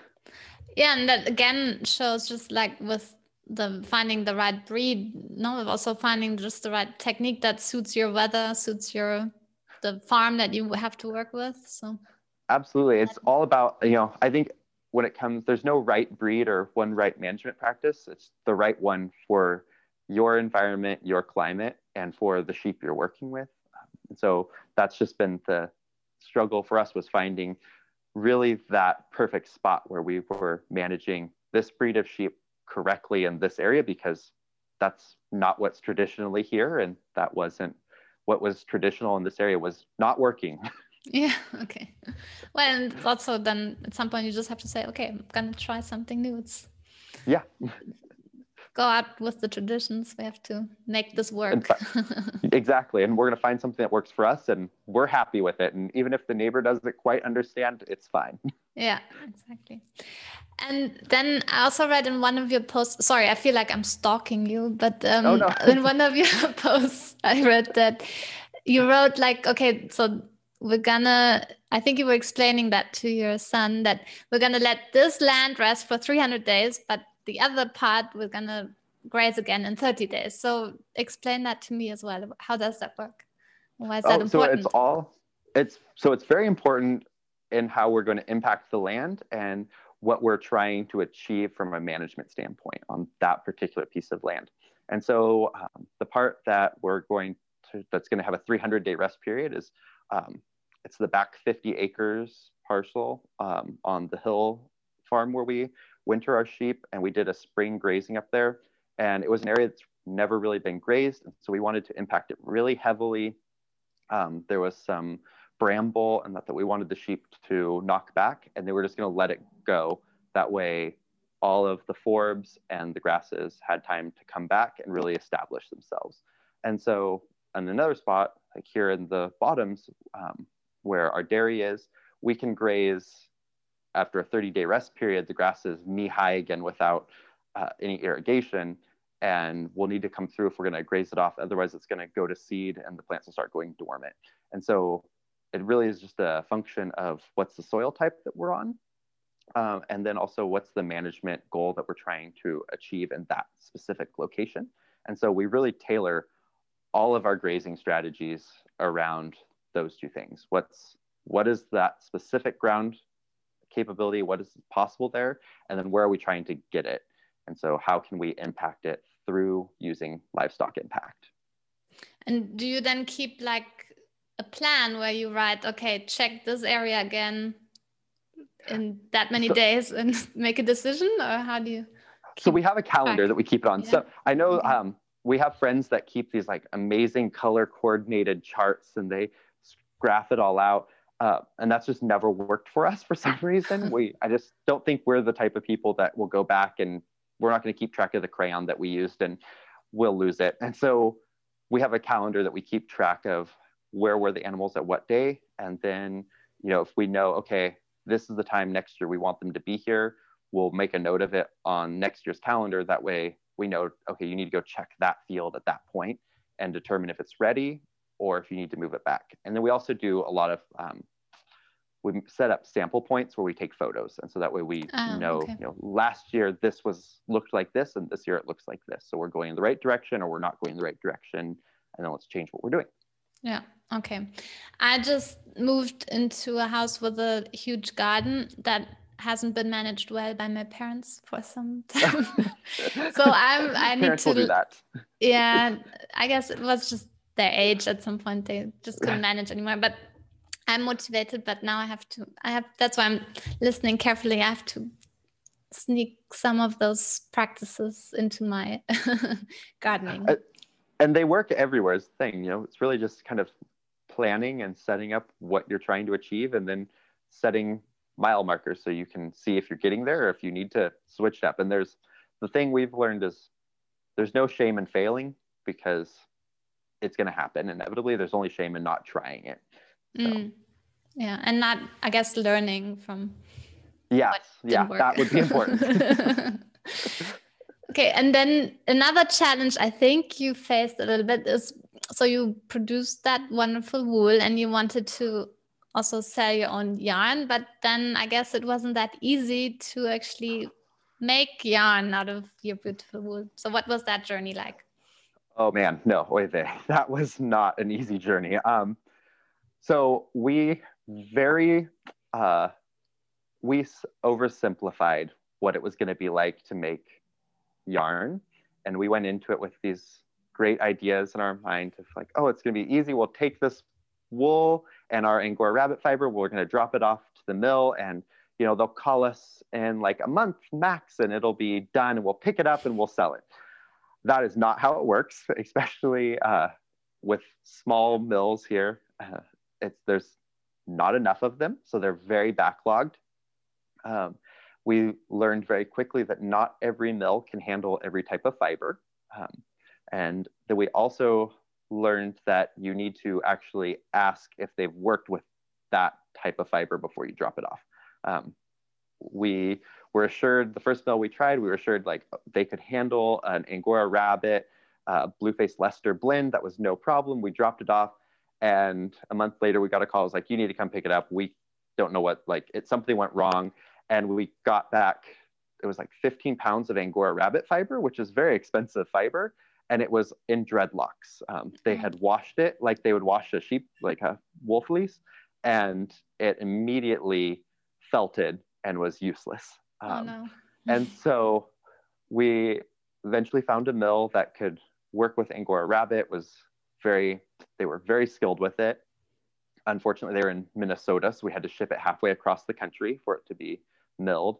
Yeah, and that again shows just like with the finding the right breed, no, also finding just the right technique that suits your weather, suits your the farm that you have to work with. So absolutely, it's all about you know. I think when it comes, there's no right breed or one right management practice. It's the right one for your environment, your climate, and for the sheep you're working with. And so that's just been the struggle for us was finding really that perfect spot where we were managing this breed of sheep correctly in this area because that's not what's traditionally here and that wasn't what was traditional in this area was not working. Yeah okay. Well and also then at some point you just have to say okay i'm gonna try something new. It's yeah go out with the traditions. We have to make this work. exactly. And we're going to find something that works for us and we're happy with it. And even if the neighbor doesn't quite understand, it's fine. Yeah, exactly. And then I also read in one of your posts, sorry, I feel like I'm stalking you, but um, oh, no. in one of your posts, I read that you wrote like, okay, so we're gonna i think you were explaining that to your son that we're gonna let this land rest for 300 days but the other part we're gonna graze again in 30 days. So explain that to me as well. How does that work? Why is that oh, important? So it's all it's so it's very important in how we're going to impact the land and what we're trying to achieve from a management standpoint on that particular piece of land. And so um, the part that we're going to that's going to have a 300 day rest period is um, it's the back 50 acres parcel um, on the hill farm where we winter our sheep and we did a spring grazing up there. And it was an area that's never really been grazed. So we wanted to impact it really heavily. Um, there was some bramble and that, that we wanted the sheep to knock back and they were just going to let it go. That way, all of the forbs and the grasses had time to come back and really establish themselves. And so, in another spot, like here in the bottoms, um, where our dairy is, we can graze after a 30 day rest period, the grass is knee high again without uh, any irrigation. And we'll need to come through if we're going to graze it off. Otherwise, it's going to go to seed and the plants will start going dormant. And so it really is just a function of what's the soil type that we're on. Um, and then also what's the management goal that we're trying to achieve in that specific location. And so we really tailor all of our grazing strategies around those two things. What's what is that specific ground capability, what is possible there, and then where are we trying to get it? And so how can we impact it through using livestock impact? And do you then keep like a plan where you write, okay, check this area again in that many so, days and make a decision, or how do you? So we have a calendar track? that we keep it on. Yeah. So I know um, we have friends that keep these like amazing color coordinated charts, and they graph it all out. Uh, and that's just never worked for us for some reason. we I just don't think we're the type of people that will go back and we're not going to keep track of the crayon that we used and we'll lose it. And so we have a calendar that we keep track of where were the animals at what day. And then, you know, if we know, okay, this is the time next year we want them to be here, we'll make a note of it on next year's calendar. That way we know, okay, you need to go check that field at that point and determine if it's ready or if you need to move it back. And then we also do a lot of um, we set up sample points where we take photos. And so that way we oh, know okay. you know last year this was looked like this and this year it looks like this. So we're going in the right direction or we're not going in the right direction. And then let's change what we're doing. Yeah. Okay. I just moved into a house with a huge garden that hasn't been managed well by my parents for some time. So i'm i need parents to do that. Yeah. I guess it was just their age at some point. They just couldn't manage anymore. But I'm motivated, but now I have to. I have. That's why I'm listening carefully. I have to sneak some of those practices into my gardening. Uh, and they work everywhere. Is the thing, you know. It's really just kind of planning and setting up what you're trying to achieve, and then setting mile markers so you can see if you're getting there or if you need to switch it up. And there's the thing we've learned is there's no shame in failing because it's going to happen inevitably. There's only shame in not trying it. So. Mm. Yeah, and not, I guess, learning from. Yes, yeah, work. that would be important. okay, and then another challenge I think you faced a little bit is so you produced that wonderful wool and you wanted to also sell your own yarn, but then I guess it wasn't that easy to actually make yarn out of your beautiful wool. So, what was that journey like? Oh man, no, wait there. That was not an easy journey. Um, so we very uh, we oversimplified what it was going to be like to make yarn, and we went into it with these great ideas in our mind of like, oh, it's going to be easy. We'll take this wool and our angora rabbit fiber. We're going to drop it off to the mill, and you know they'll call us in like a month max, and it'll be done. And we'll pick it up and we'll sell it. That is not how it works, especially uh, with small mills here. Uh, it's there's not enough of them, so they're very backlogged. Um, we learned very quickly that not every mill can handle every type of fiber. Um, and that we also learned that you need to actually ask if they've worked with that type of fiber before you drop it off. Um, we were assured, the first mill we tried, we were assured like they could handle an Angora rabbit, uh, Blueface Leicester blend. That was no problem. We dropped it off. And a month later, we got a call. It was like, you need to come pick it up. We don't know what, like, it something went wrong. And we got back, it was like 15 pounds of Angora rabbit fiber, which is very expensive fiber. And it was in dreadlocks. Um, they had washed it like they would wash a sheep, like a wool fleece, and it immediately felted and was useless. Oh, um, oh, no. and so we eventually found a mill that could work with Angora rabbit, was very, they were very skilled with it. Unfortunately, they were in Minnesota, so we had to ship it halfway across the country for it to be milled.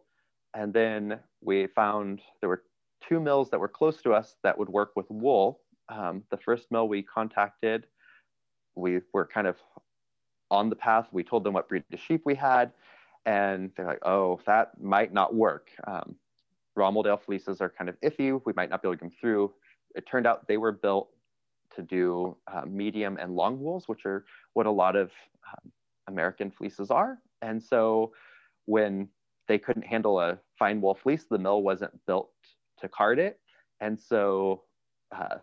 And then we found there were two mills that were close to us that would work with wool. Um, the first mill we contacted, we were kind of on the path. We told them what breed of sheep we had, and they're like, oh, that might not work. Um, Romeldale fleeces are kind of iffy. We might not be able to get them through. It turned out they were built to do uh, medium and long wools, which are what a lot of um, American fleeces are. And so when they couldn't handle a fine wool fleece, the mill wasn't built to card it. And so uh,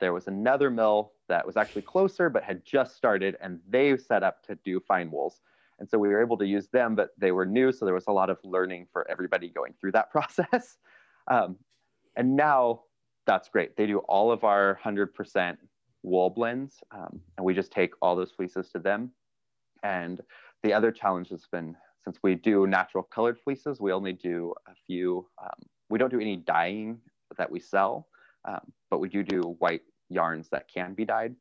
there was another mill that was actually closer, but had just started, and they set up to do fine wools. And so we were able to use them, but they were new. So there was a lot of learning for everybody going through that process. Um, and now that's great. They do all of our 100% wool blends, um, and we just take all those fleeces to them. And the other challenge has been since we do natural colored fleeces, we only do a few, um, we don't do any dyeing that we sell, um, but we do do white yarns that can be dyed.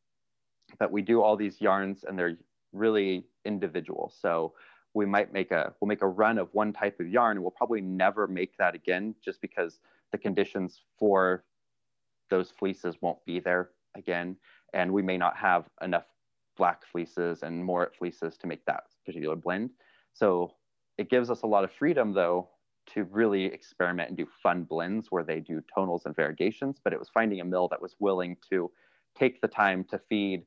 But we do all these yarns and they're really individual. So we might make a we'll make a run of one type of yarn and we'll probably never make that again just because the conditions for those fleeces won't be there again and we may not have enough black fleeces and moorit fleeces to make that particular blend. So it gives us a lot of freedom though to really experiment and do fun blends where they do tonals and variegations but it was finding a mill that was willing to take the time to feed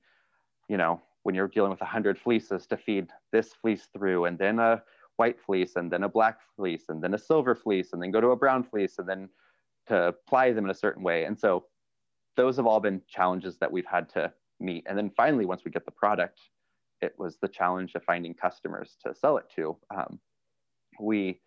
you know when you're dealing with 100 fleeces to feed this fleece through and then a white fleece and then a black fleece and then a silver fleece and then go to a brown fleece and then to apply them in a certain way. And so those have all been challenges that we've had to meet. And then finally once we get the product it was the challenge of finding customers to sell it to. Um, we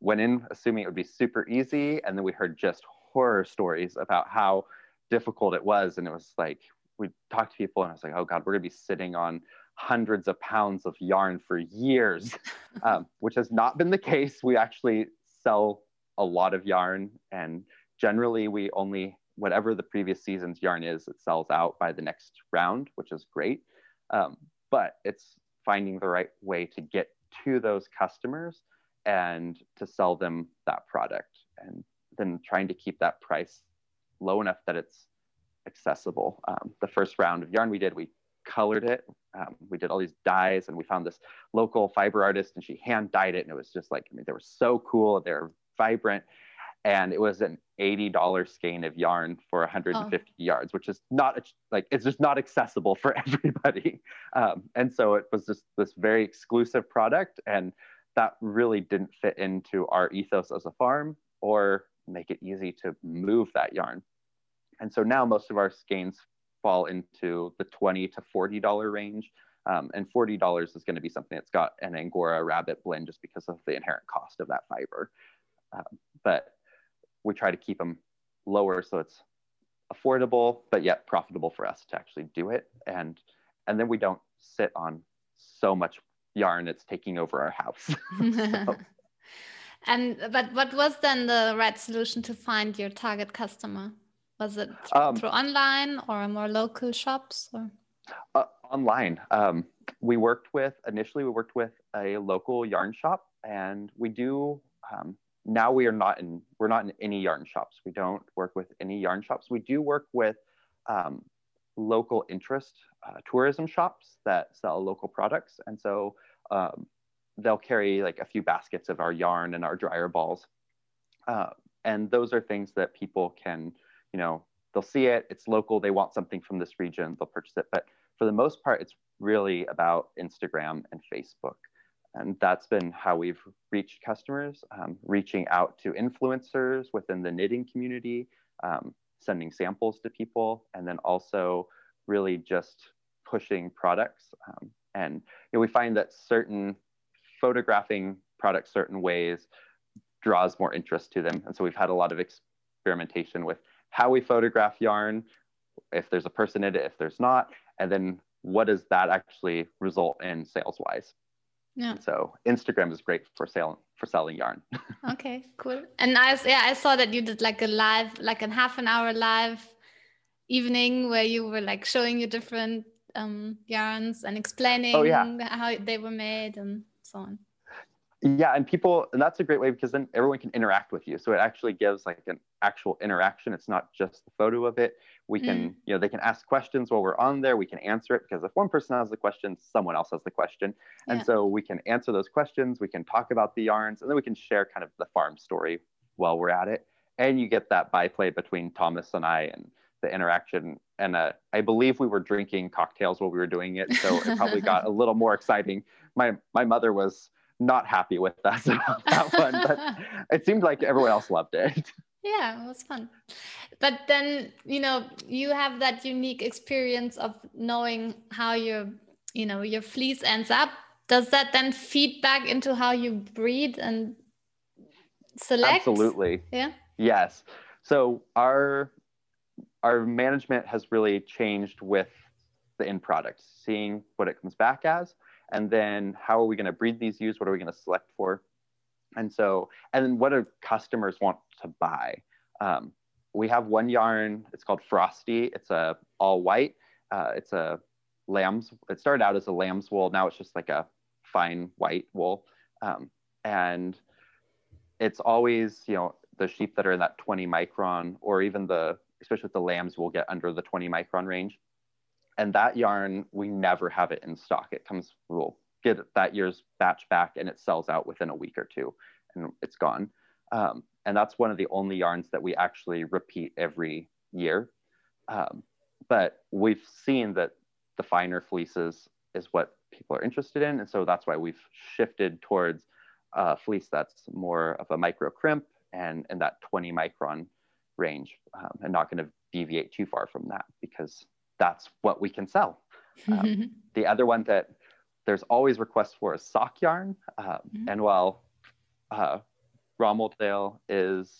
went in assuming it would be super easy and then we heard just horror stories about how difficult it was. And it was like we talked to people and I was like, oh God, we're gonna be sitting on hundreds of pounds of yarn for years, um, which has not been the case. We actually sell a lot of yarn and generally we only, whatever the previous season's yarn is, it sells out by the next round, which is great. Um, but it's finding the right way to get to those customers and to sell them that product and then trying to keep that price low enough that it's accessible. Um, the first round of yarn we did, we colored it. Um, we did all these dyes and we found this local fiber artist and she hand dyed it. And it was just like, I mean, they were so cool. They're vibrant. And it was an $80 skein of yarn for 150 oh. yards, which is not like, it's just not accessible for everybody. Um, and so it was just this very exclusive product. And that really didn't fit into our ethos as a farm or make it easy to move that yarn. And so now most of our skeins fall into the 20 to $40 range. Um, and $40 is going to be something that's got an Angora rabbit blend just because of the inherent cost of that fiber. Uh, but we try to keep them lower so it's affordable, but yet profitable for us to actually do it. And, and then we don't sit on so much yarn it's taking over our house. so. And but what was then the right solution to find your target customer? Was it through, um, through online or more local shops? Or? Uh, online. Um, we worked with initially. We worked with a local yarn shop, and we do. Um, now we are not in. We're not in any yarn shops. We don't work with any yarn shops. We do work with um, local interest uh, tourism shops that sell local products, and so um, they'll carry like a few baskets of our yarn and our dryer balls. Uh, and those are things that people can you know, they'll see it, it's local, they want something from this region, they'll purchase it. But for the most part, it's really about Instagram and Facebook. And that's been how we've reached customers, um, reaching out to influencers within the knitting community, um, sending samples to people, and then also really just pushing products. Um, and you know, we find that certain photographing products certain ways draws more interest to them. And so we've had a lot of experimentation with how we photograph yarn, if there's a person in it, if there's not, and then what does that actually result in sales wise? Yeah. So Instagram is great for sale for selling yarn. okay, cool. And I yeah, I saw that you did like a live, like a half an hour live evening where you were like showing you different um, yarns and explaining oh, yeah. how they were made and so on yeah and people and that's a great way because then everyone can interact with you. So it actually gives like an actual interaction. It's not just the photo of it. We can mm. you know they can ask questions while we're on there. We can answer it because if one person has the question someone else has the question. And so we can answer those questions. We can talk about the yarns and then we can share kind of the farm story while we're at it. And you get that byplay between thomas and i and the interaction. And uh, i believe we were drinking cocktails while we were doing it. So it probably got a little more exciting. My my mother was not happy with us about that one, but it seemed like everyone else loved it. Yeah, it was fun. But then, you know, you have that unique experience of knowing how your, you know, your fleece ends up. Does that then feed back into how you breed and select? Absolutely. Yeah. Yes. So our our management has really changed with the end product, seeing what it comes back as, and then how are we going to breed these ewes what are we going to select for and so and then what do customers want to buy um, we have one yarn. It's called Frosty. It's a all white. Uh, it's a lamb's. It started out as a lamb's wool. Now it's just like a fine white wool, um, and it's always you know the sheep that are in that 20 micron or even the especially with the lambs will get under the 20 micron range and that yarn we never have it in stock. It comes we'll get that year's batch back and it sells out within a week or two and it's gone. Um, and that's one of the only yarns that we actually repeat every year. Um, but we've seen that the finer fleeces is what people are interested in. And so that's why we've shifted towards a fleece that's more of a micro crimp and in that 20 micron range um, and not going to deviate too far from that because that's what we can sell. Um, the other one that there's always requests for is sock yarn. Um, mm-hmm. And while uh, Romeldale is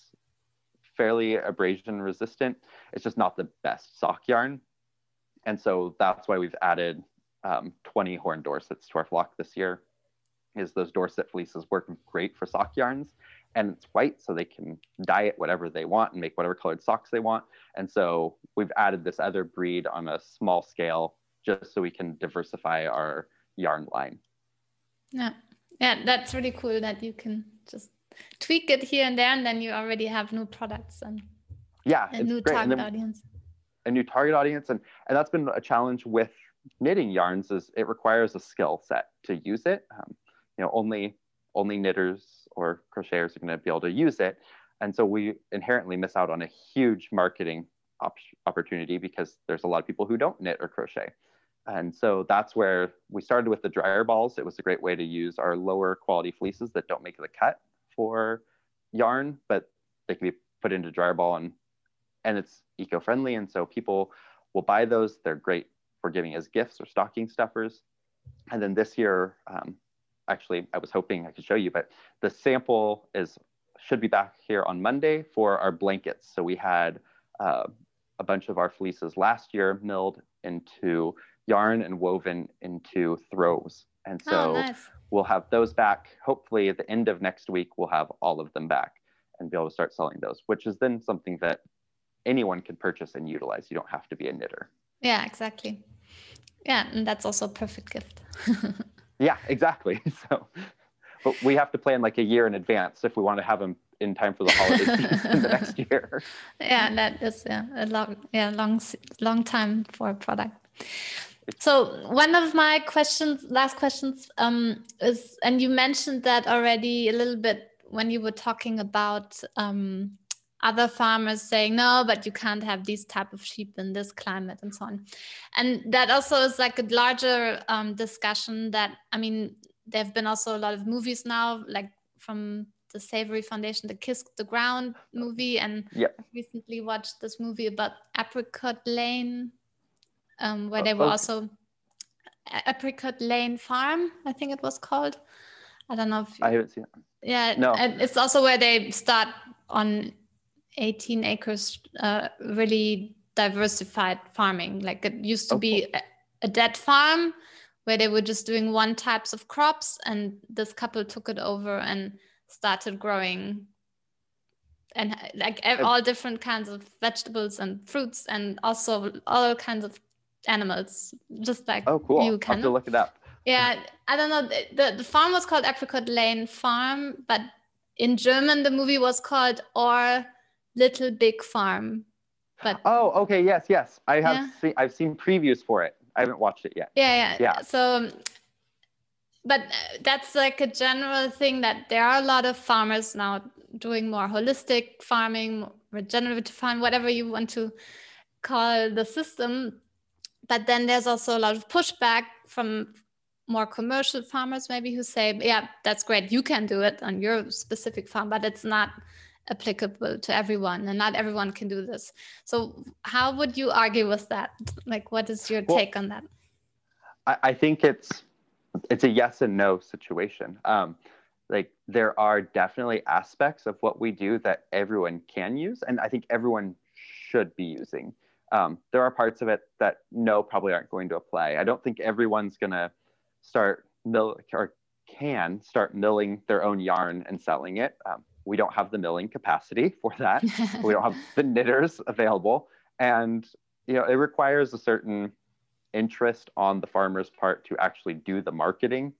fairly abrasion resistant, it's just not the best sock yarn. And so that's why we've added um, 20 horn Dorsets to our flock this year is those Dorset fleeces work great for sock yarns and it's white so they can dye it whatever they want and make whatever colored socks they want. And so we've added this other breed on a small scale just so we can diversify our yarn line. Yeah. Yeah that's really cool that you can just tweak it here and there and then you already have new products and yeah a new great. target audience. A new target audience and and that's been a challenge with knitting yarns is it requires a skill set to use it. Um, you know only only knitters or crocheters are going to be able to use it. And so we inherently miss out on a huge marketing op- opportunity because there's a lot of people who don't knit or crochet. And so that's where we started with the dryer balls. It was a great way to use our lower quality fleeces that don't make the cut for yarn, but they can be put into dryer ball and and it's eco-friendly. And so people will buy those. They're great for giving as gifts or stocking stuffers. And then this year, um, actually I was hoping I could show you, but the sample is should be back here on Monday for our blankets. So we had uh, a bunch of our fleeces last year milled into yarn and woven into throws. And so oh, nice. we'll have those back. Hopefully at the end of next week, we'll have all of them back and be able to start selling those, which is then something that anyone can purchase and utilize. You don't have to be a knitter. Yeah, exactly. Yeah, and that's also a perfect gift. Yeah, exactly. So, but we have to plan like a year in advance if we want to have them in time for the holiday season the next year. Yeah, that is yeah, a long yeah long long time for a product. So one of my questions, last questions, um, is, and you mentioned that already a little bit when you were talking about um, other farmers saying no but you can't have these type of sheep in this climate and so on and that also is like a larger um, discussion that i mean there have been also a lot of movies now like from the savory foundation the kiss the ground movie and yep. i recently watched this movie about apricot lane um, where they were okay. also apricot lane farm i think it was called i don't know if you, i haven't seen it yeah no and it's also where they start on 18 acres uh, really diversified farming. Like it used to be a, a dead farm where they were just doing one types of crops and this couple took it over and started growing. And like all different kinds of vegetables and fruits and also all kinds of animals just like oh cool. you can have to look it up. Yeah i don't know. The, the farm was called apricot lane farm but in german the movie was called or Little Big Farm. But oh, okay, yes, yes, I have yeah. seen. I've seen previews for it. I haven't watched it yet. Yeah, yeah, yeah. So, but uh, that's like a general thing that there are a lot of farmers now doing more holistic farming, regenerative farming, whatever you want to call the system. But then there's also a lot of pushback from more commercial farmers, maybe who say, "Yeah, that's great, you can do it on your specific farm, but it's not." Applicable to everyone and not everyone can do this. So how would you argue with that? Like what is your well, take on that? I, I, think it's it's a yes and no situation. Um, like there are definitely aspects of what we do that everyone can use and i think everyone should be using. Um, there are parts of it that no probably aren't going to apply. I don't think everyone's going to start mill or can start milling their own yarn and selling it. Um, we don't have the milling capacity for that. we don't have the knitters available. And you know, it requires a certain interest on the farmer's part to actually do the marketing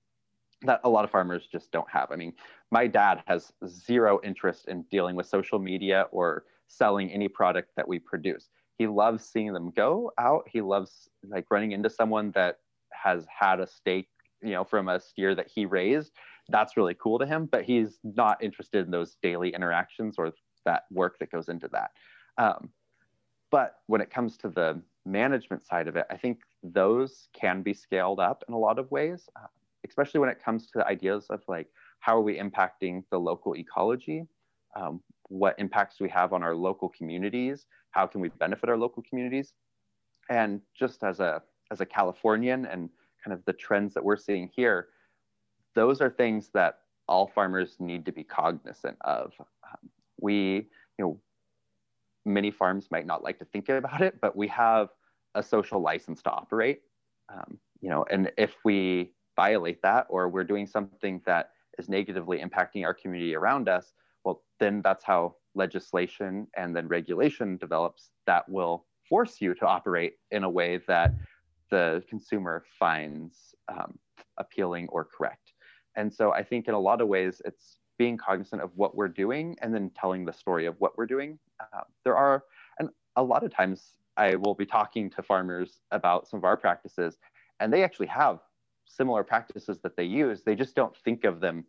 that a lot of farmers just don't have. I mean, my dad has zero interest in dealing with social media or selling any product that we produce. He loves seeing them go out. He loves like running into someone that has had a steak, you know, from a steer that he raised. That's really cool to him, but he's not interested in those daily interactions or that work that goes into that. Um, but when it comes to the management side of it, I think those can be scaled up in a lot of ways, uh, especially when it comes to the ideas of like, how are we impacting the local ecology? Um, what impacts do we have on our local communities? How can we benefit our local communities? And just as a, as a Californian and kind of the trends that we're seeing here, those are things that all farmers need to be cognizant of. Um, we, you know, many farms might not like to think about it, but we have a social license to operate. Um, you know, and if we violate that or we're doing something that is negatively impacting our community around us, well, then that's how legislation and then regulation develops that will force you to operate in a way that the consumer finds um, appealing or correct. And so I think in a lot of ways, it's being cognizant of what we're doing and then telling the story of what we're doing. Uh, there are, and a lot of times I will be talking to farmers about some of our practices, and they actually have similar practices that they use. They just don't think of them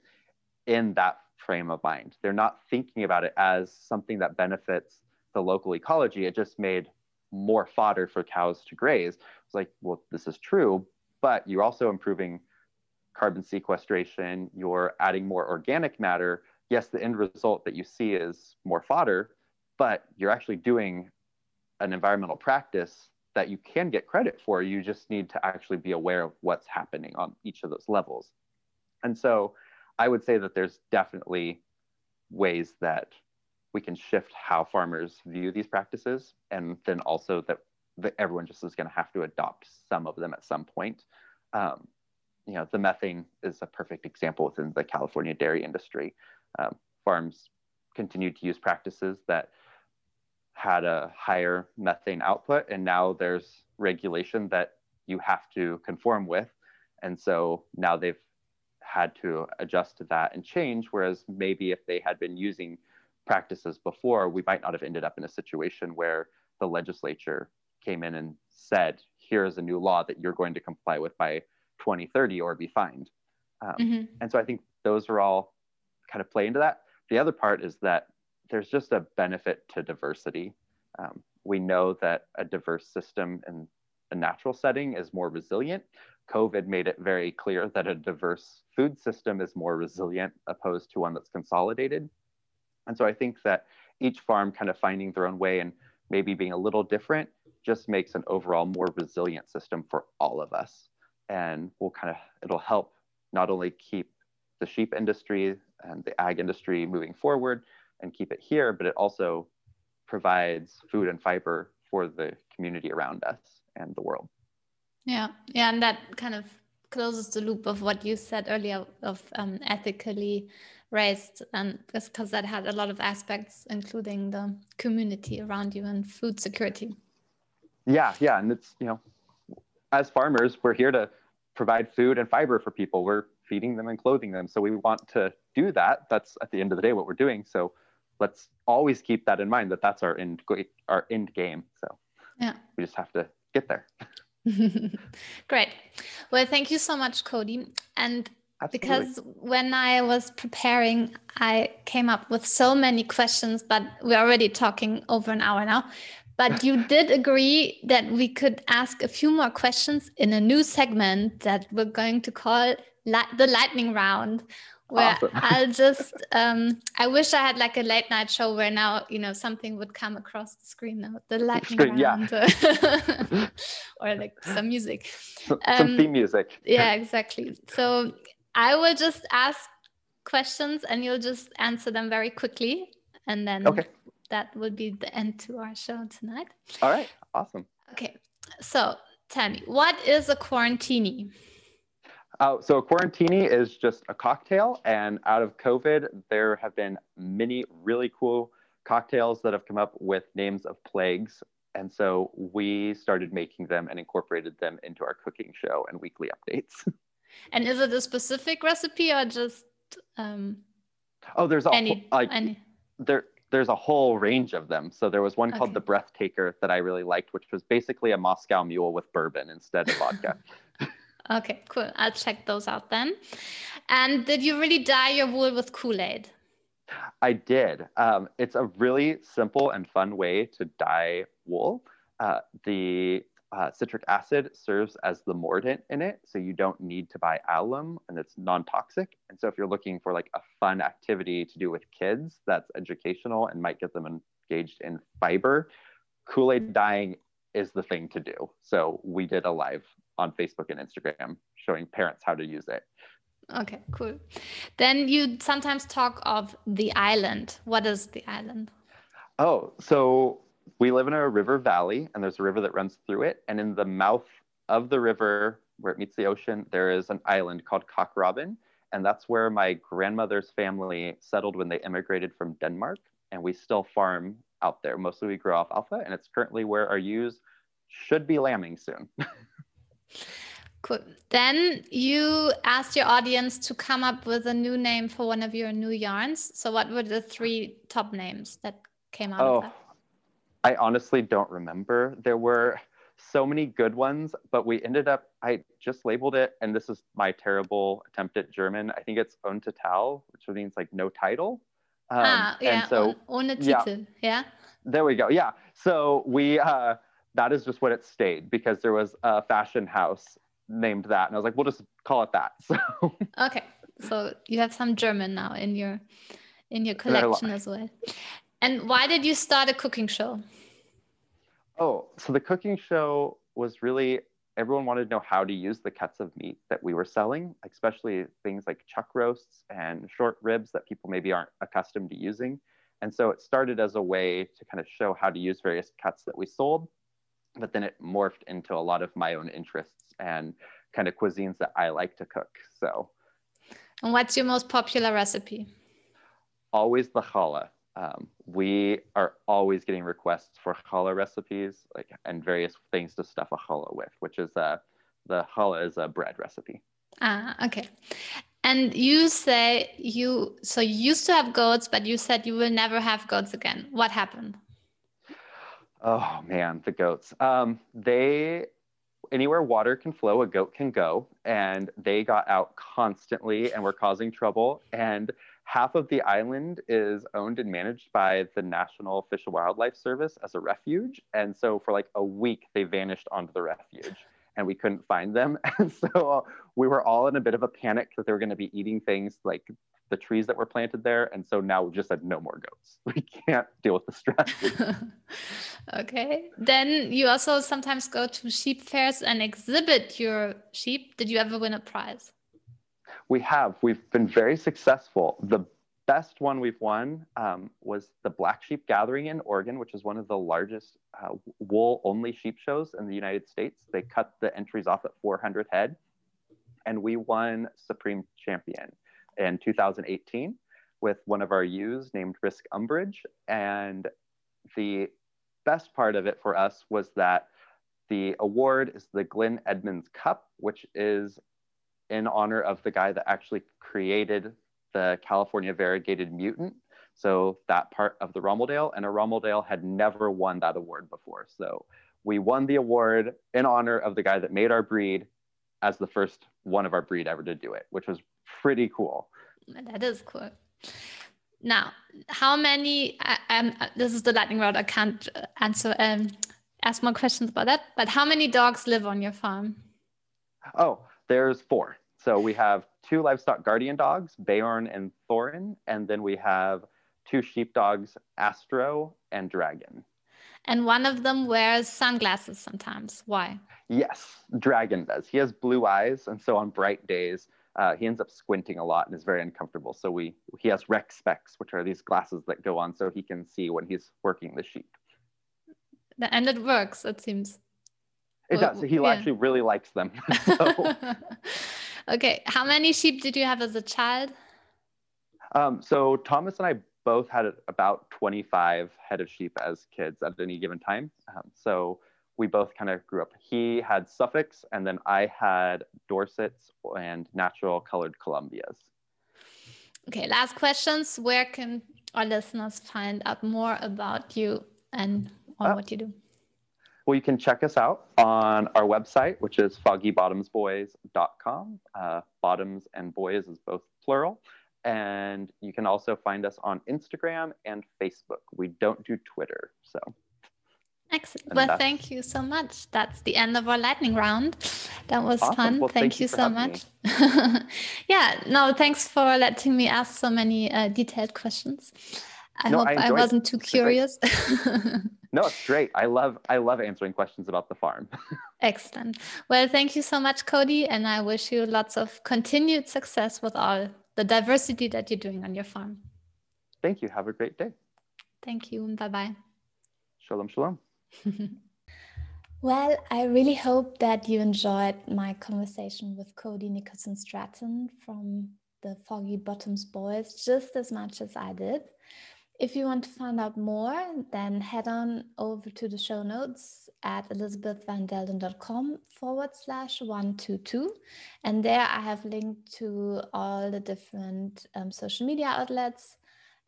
in that frame of mind. They're not thinking about it as something that benefits the local ecology. It just made more fodder for cows to graze. It's like, well, this is true, but you're also improving carbon sequestration, you're adding more organic matter. Yes, the end result that you see is more fodder, but you're actually doing an environmental practice that you can get credit for. You just need to actually be aware of what's happening on each of those levels. And so I would say that there's definitely ways that we can shift how farmers view these practices, and then also that, that everyone just is going to have to adopt some of them at some point. Um, you know, the methane is a perfect example within the California dairy industry. Um, farms continue to use practices that had a higher methane output, and now there's regulation that you have to conform with. And so now they've had to adjust to that and change. Whereas maybe if they had been using practices before, we might not have ended up in a situation where the legislature came in and said, here's a new law that you're going to comply with by 2030 or be fined. Um, mm-hmm. And so I think those are all kind of play into that. The other part is that there's just a benefit to diversity. Um, we know that a diverse system in a natural setting is more resilient. COVID made it very clear that a diverse food system is more resilient opposed to one that's consolidated. And so I think that each farm kind of finding their own way and maybe being a little different just makes an overall more resilient system for all of us. And we'll kind of, it'll help not only keep the sheep industry and the ag industry moving forward and keep it here, but it also provides food and fiber for the community around us and the world. Yeah, yeah, and that kind of closes the loop of what you said earlier of um, ethically raised, and because that had a lot of aspects, including the community around you and food security. Yeah, yeah, and it's you know, as farmers, we're here to provide food and fiber for people. We're feeding them and clothing them, so we want to do that. That's at the end of the day what we're doing. So let's always keep that in mind that that's our end our end game. So yeah, we just have to get there. Great. Well, thank you so much, Cody. And Absolutely. because when I was preparing, I came up with so many questions, but we're already talking over an hour now. But you did agree that we could ask a few more questions in a new segment that we're going to call the lightning round, where awesome. I'll just um, I wish I had like a late night show where now you know something would come across the screen now the lightning screen, round yeah. or like some music some, um, some theme music yeah exactly so I will just ask questions and you'll just answer them very quickly and then okay. That would be the end to our show tonight all right awesome okay so tell me what is a quarantini Uh, so a quarantini is just a cocktail, and out of COVID, there have been many really cool cocktails that have come up with names of plagues. And so we started making them and incorporated them into our cooking show and weekly updates. And is it a specific recipe or just um, oh, there's a any, like any? there there's a whole range of them. So there was one called Okay. the Breath Taker that I really liked, which was basically a Moscow Mule with bourbon instead of vodka. Okay, cool. I'll check those out then. And did you really dye your wool with Kool Aid? I did. Um, it's a really simple and fun way to dye wool. Uh, the uh, citric acid serves as the mordant in it, so you don't need to buy alum, and it's non-toxic. And so, if you're looking for like a fun activity to do with kids that's educational and might get them engaged in fiber, Kool-Aid dyeing is the thing to do. So we did a live on Facebook and Instagram showing parents how to use it. Okay, cool. Then you sometimes talk of the island. What is the island? Oh, so we live in a river valley, and there's a river that runs through it. And in the mouth of the river, where it meets the ocean, there is an island called Cock Robin. And that's where my grandmother's family settled when they immigrated from Denmark. And we still farm out there. Mostly we grow alfalfa, and it's currently where our ewes should be lambing soon. Cool. Then you asked your audience to come up with a new name for one of your new yarns. So what were the three top names that came out of Oh, that? I honestly don't remember. There were so many good ones, but we ended up, I just labeled it, and this is my terrible attempt at German. I think it's Untotal, which means like no title. Um, ah, yeah, And so ohne yeah. Titel. Yeah. there we go. Yeah. So we, uh, that is just what it stayed because there was a fashion house named that. And I was like, we'll just call it that. So Okay. So you have some German now in your in your collection as well. And why did you start a cooking show? Oh, so the cooking show was really everyone wanted to know how to use the cuts of meat that we were selling, especially things like chuck roasts and short ribs that people maybe aren't accustomed to using. And so it started as a way to kind of show how to use various cuts that we sold, but then it morphed into a lot of my own interests and kind of cuisines that I like to cook. So And what's your most popular recipe? always the challah. Um, we are always getting requests for challah recipes, like and various things to stuff a challah with, which is uh, the challah is a bread recipe. Ah, okay. And you say you so you used to have goats, but you said you will never have goats again. What happened? Oh man, the goats. Um, they anywhere water can flow, a goat can go, and they got out constantly and were causing trouble. And half of the island is owned and managed by the National Fish and Wildlife Service as a refuge. And so for like a week, they vanished onto the refuge. And we couldn't find them. And so uh, we were all in a bit of a panic that they were going to be eating things like the trees that were planted there. And so now we just said no more goats. We can't deal with the stress. okay. Then you also sometimes go to sheep fairs and exhibit your sheep. Did you ever win a prize? We have. We've been very successful. The best one we've won um, was the Black Sheep Gathering in Oregon, which is one of the largest uh, wool only sheep shows in the United States. They cut the entries off at 400 head, and we won Supreme Champion in 2018 with one of our ewes named Risk Umbrage. And the best part of it for us was that the award is the Glenn Edmonds Cup, which is in honor of the guy that actually created the California variegated mutant. So that part of the Romeldale, and a Romeldale had never won that award before. So we won the award in honor of the guy that made our breed as the first one of our breed ever to do it, which was pretty cool. That is cool. Now, how many? I, um, this is the lightning round. I can't uh, answer. Um, ask more questions about that. But how many dogs live on your farm? Oh, there's four. So we have two livestock guardian dogs, Beorn and Thorin, and then we have two sheepdogs, Astro and Dragon. And one of them wears sunglasses sometimes. Why? Yes, Dragon does. He has blue eyes, and so on bright days, uh, he ends up squinting a lot and is very uncomfortable. So we he has Rex Specs, which are these glasses that go on so he can see when he's working the sheep. And it works, it seems. It does. He yeah. actually really likes them. so, okay. How many sheep did you have as a child? Um, so Thomas and I both had about 25 head of sheep as kids at any given time. Um, so we both kind of grew up. He had Suffolks, and then I had Dorsets and natural colored Columbias. Okay, last questions. Where can our listeners find out more about you and on uh, what you do? Well, you can check us out on our website, which is foggybottomsboys.com. Uh, bottoms and boys is both plural. And you can also find us on Instagram and Facebook. We don't do Twitter. So Excellent. Well, thank you so much. That's the end of our lightning round. That was awesome. fun. Well, thank, thank, you, you so much. yeah, no, thanks for letting me ask so many uh, detailed questions. I no, hope I, I wasn't too curious. no, it's great. I love I love answering questions about the farm. Excellent. Well, thank you so much, Cody, and I wish you lots of continued success with all the diversity that you're doing on your farm. Thank you. Have a great day. Thank you. Bye bye. Shalom, shalom. well, I really hope that you enjoyed my conversation with Cody Nicholson Stratton from the Foggy Bottoms Boys just as much as I did. If you want to find out more, then head on over to the show notes at elizabethvandelden.com forward slash 122. And there I have linked to all the different um, social media outlets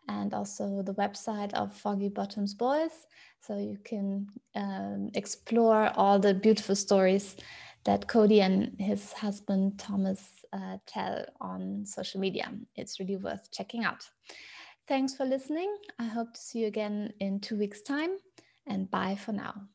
and also the website of Foggy Bottoms Boys. So you can um, explore all the beautiful stories that Cody and his husband Thomas uh, tell on social media. It's really worth checking out. Thanks for listening. I hope to see you again in two weeks' time, and bye for now.